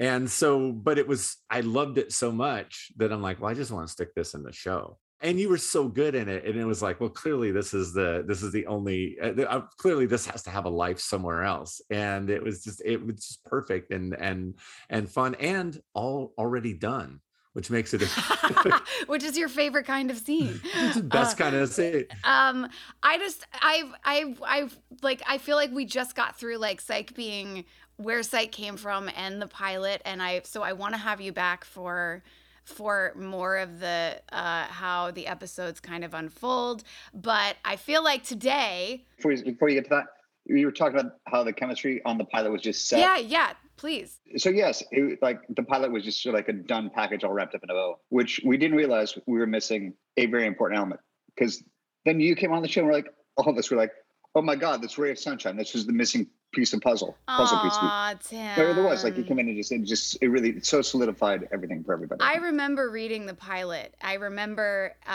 And so, but it was, I loved it so much that I'm like, well, I just want to stick this in the show. And you were so good in it. And it was like, well, clearly this is the, this is the only, uh, uh, clearly this has to have a life somewhere else. And it was just, it was just perfect and, and, and fun and all already done, which makes it a Which is your favorite kind of scene? it's the best Uh, kind of scene um i just i've i've i've like i feel like we just got through like psych being where psych came from and the pilot and i so i want to have you back for for more of the uh how the episodes kind of unfold but i feel like today before you, before you get to that, you were talking about how the chemistry on the pilot was just set. yeah yeah please So yes, it, like the pilot was just sort of like a done package, all wrapped up in a bow, which we didn't realize we were missing a very important element. Because then you came on the show and we're like, all of us were like, oh my god, this ray of sunshine. This was the missing piece of puzzle. Puzzle piece. Aw, Tim. There, there was like he came in and just it just it really it so solidified everything for everybody. I remember reading the pilot. I remember uh,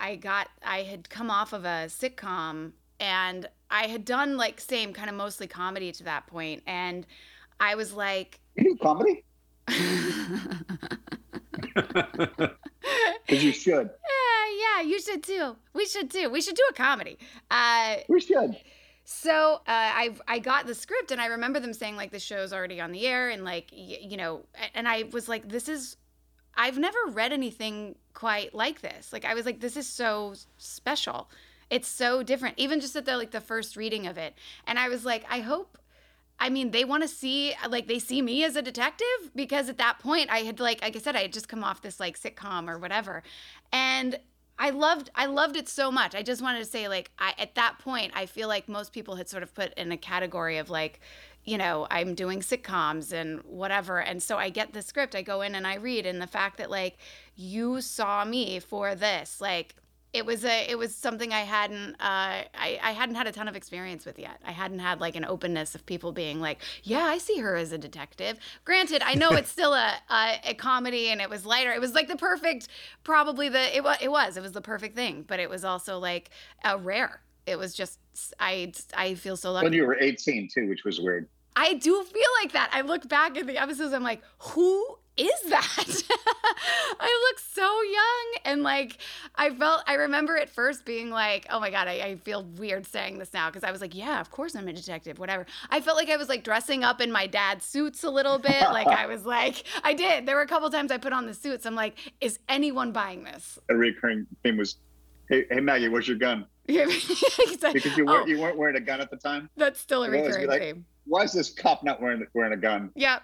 I got I had come off of a sitcom and I had done like same kind of mostly comedy to that point, and I was like, you do comedy because you should. yeah, yeah, you should too. We should too. We should do a comedy. Uh, We should. So uh, I I got the script and I remember them saying like the show's already on the air and like y- you know and I was like this is I've never read anything quite like this. Like I was like this is so special. It's so different. Even just at the like the first reading of it. And I was like I hope I mean they want to see like they see me as a detective because at that point I had like like I said I had just come off this like sitcom or whatever. And I loved I loved it so much. I just wanted to say like I at that point I feel like most people had sort of put in a category of like you know, I'm doing sitcoms and whatever. And so I get the script, I go in and I read and the fact that like you saw me for this, like it was a it was something I hadn't uh I, I hadn't had a ton of experience with yet. I hadn't had like an openness of people being like, Yeah, I see her as a detective. Granted, I know it's still a, a a comedy and it was lighter. It was like the perfect probably the it was it was. It was the perfect thing, but it was also like a rare. It was just I I feel so lucky. When you were 18 too, which was weird. I do feel like that. I look back at the episodes, I'm like, who is that? I look so young. And like, I felt, I remember at first being like, oh my God, I, I feel weird saying this now. Cause I was like, yeah, of course I'm a detective, whatever. I felt like I was like dressing up in my dad's suits a little bit. like, I was like, I did. There were a couple times I put on the suits. I'm like, is anyone buying this? A recurring theme was, hey, hey Maggie, where's your gun? Yeah, because you weren't, oh, you weren't wearing a gun at the time. That's still a recurring like, theme. Why is this cop not wearing wearing a gun? Yep. Yeah.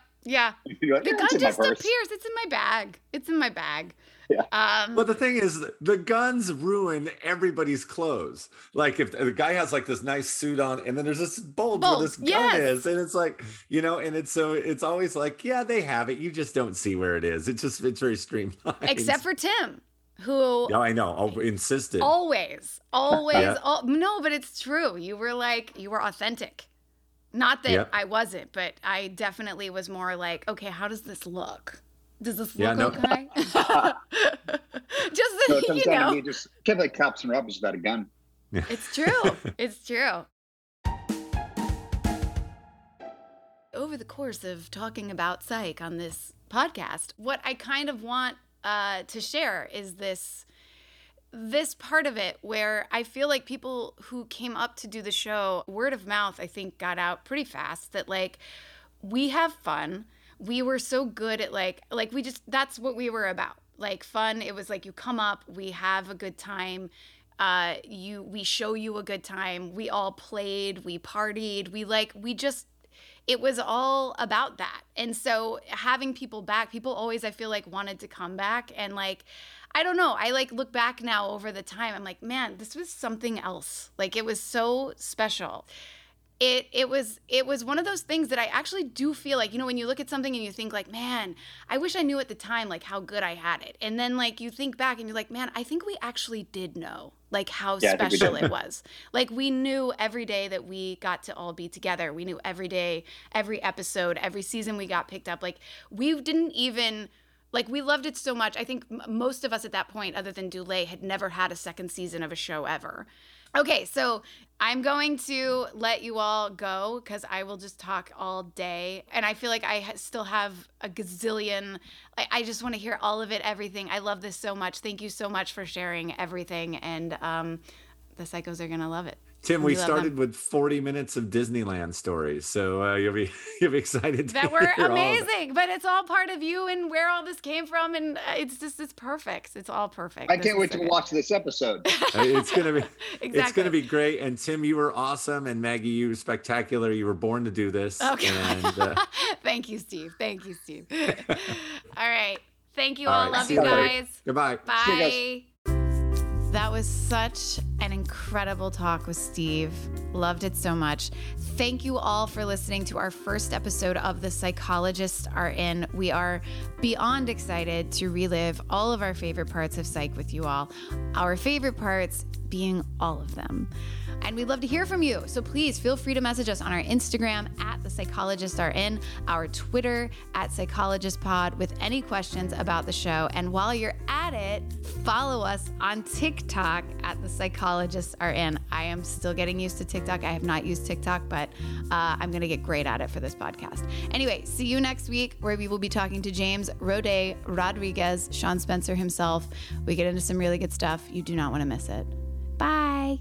Like, the gun just appears. It's in my bag. It's in my bag. Yeah. Um, but the thing is, the guns ruin everybody's clothes. Like if the guy has like this nice suit on, and then there's this bulge, bulge. where this gun is, and it's like you know, and it's so it's always like, yeah, they have it. You just don't see where it is. It's just it's very streamlined. Except for Tim, who yeah i know oh, insisted always always yeah. all, no but it's true you were like you were authentic not that yep. I wasn't, but I definitely was more like, okay, how does this look? Does this look no. okay? just so you know, you just give like cops and robbers without a gun. Yeah. It's true. it's true. Over the course of talking about psych on this podcast, what I kind of want uh, to share is this this part of it where I feel like people who came up to do the show, word of mouth, I think got out pretty fast that like we have fun. We were so good at like like we just that's what we were about. Like fun. It was like you come up, we have a good time. Uh you we show you a good time. We all played, we partied, we like we just it was all about that. And so having people back, people always I feel like wanted to come back and like I don't know. I like look back now over the time. I'm like, man, this was something else. Like it was so special. It it was it was one of those things that I actually do feel like, you know, when you look at something and you think like, man, I wish I knew at the time like how good I had it. And then like you think back and you're like, man, I think we actually did know like how yeah, special it was. Like we knew every day that we got to all be together. We knew every day, every episode, every season we got picked up. Like we didn't even like we loved it so much. I think most of us at that point, other than Dulé, had never had a second season of a show ever. Okay, so I'm going to let you all go because I will just talk all day. And I feel like I ha- still have a gazillion. I, I just want to hear all of it, everything. I love this so much. Thank you so much for sharing everything. And um, the psychos are going to love it. Tim, we, we started with 40 minutes of Disneyland stories, so uh, you'll be you'll be excited. that were amazing, but it's all part of you and where all this came from, and uh, it's just it's perfect. It's all perfect. I this can't wait so to good. watch this episode. Uh, it's gonna be exactly. it's gonna be great. And Tim, you were awesome, and Maggie, you were spectacular. You were born to do this. Okay. And, uh... Thank you, Steve. Thank you, Steve. all right. Thank you all. all right. Love See you guys. Goodbye. Bye. That was such an incredible talk with Steve. Loved it so much. Thank you all for listening to our first episode of The Psychologists Are In. We are beyond excited to relive all of our favorite parts of psych with you all. Our favorite parts being all of them. And we'd love to hear from you. So please feel free to message us on our Instagram at the psychologists are in, our Twitter at psychologistpod with any questions about the show. And while you're at it, follow us on TikTok at the psychologists are in. I am still getting used to TikTok. I have not used TikTok, but uh, I'm going to get great at it for this podcast. Anyway, see you next week where we will be talking to James Roday Rodriguez, Sean Spencer himself. We get into some really good stuff. You do not want to miss it. Bye.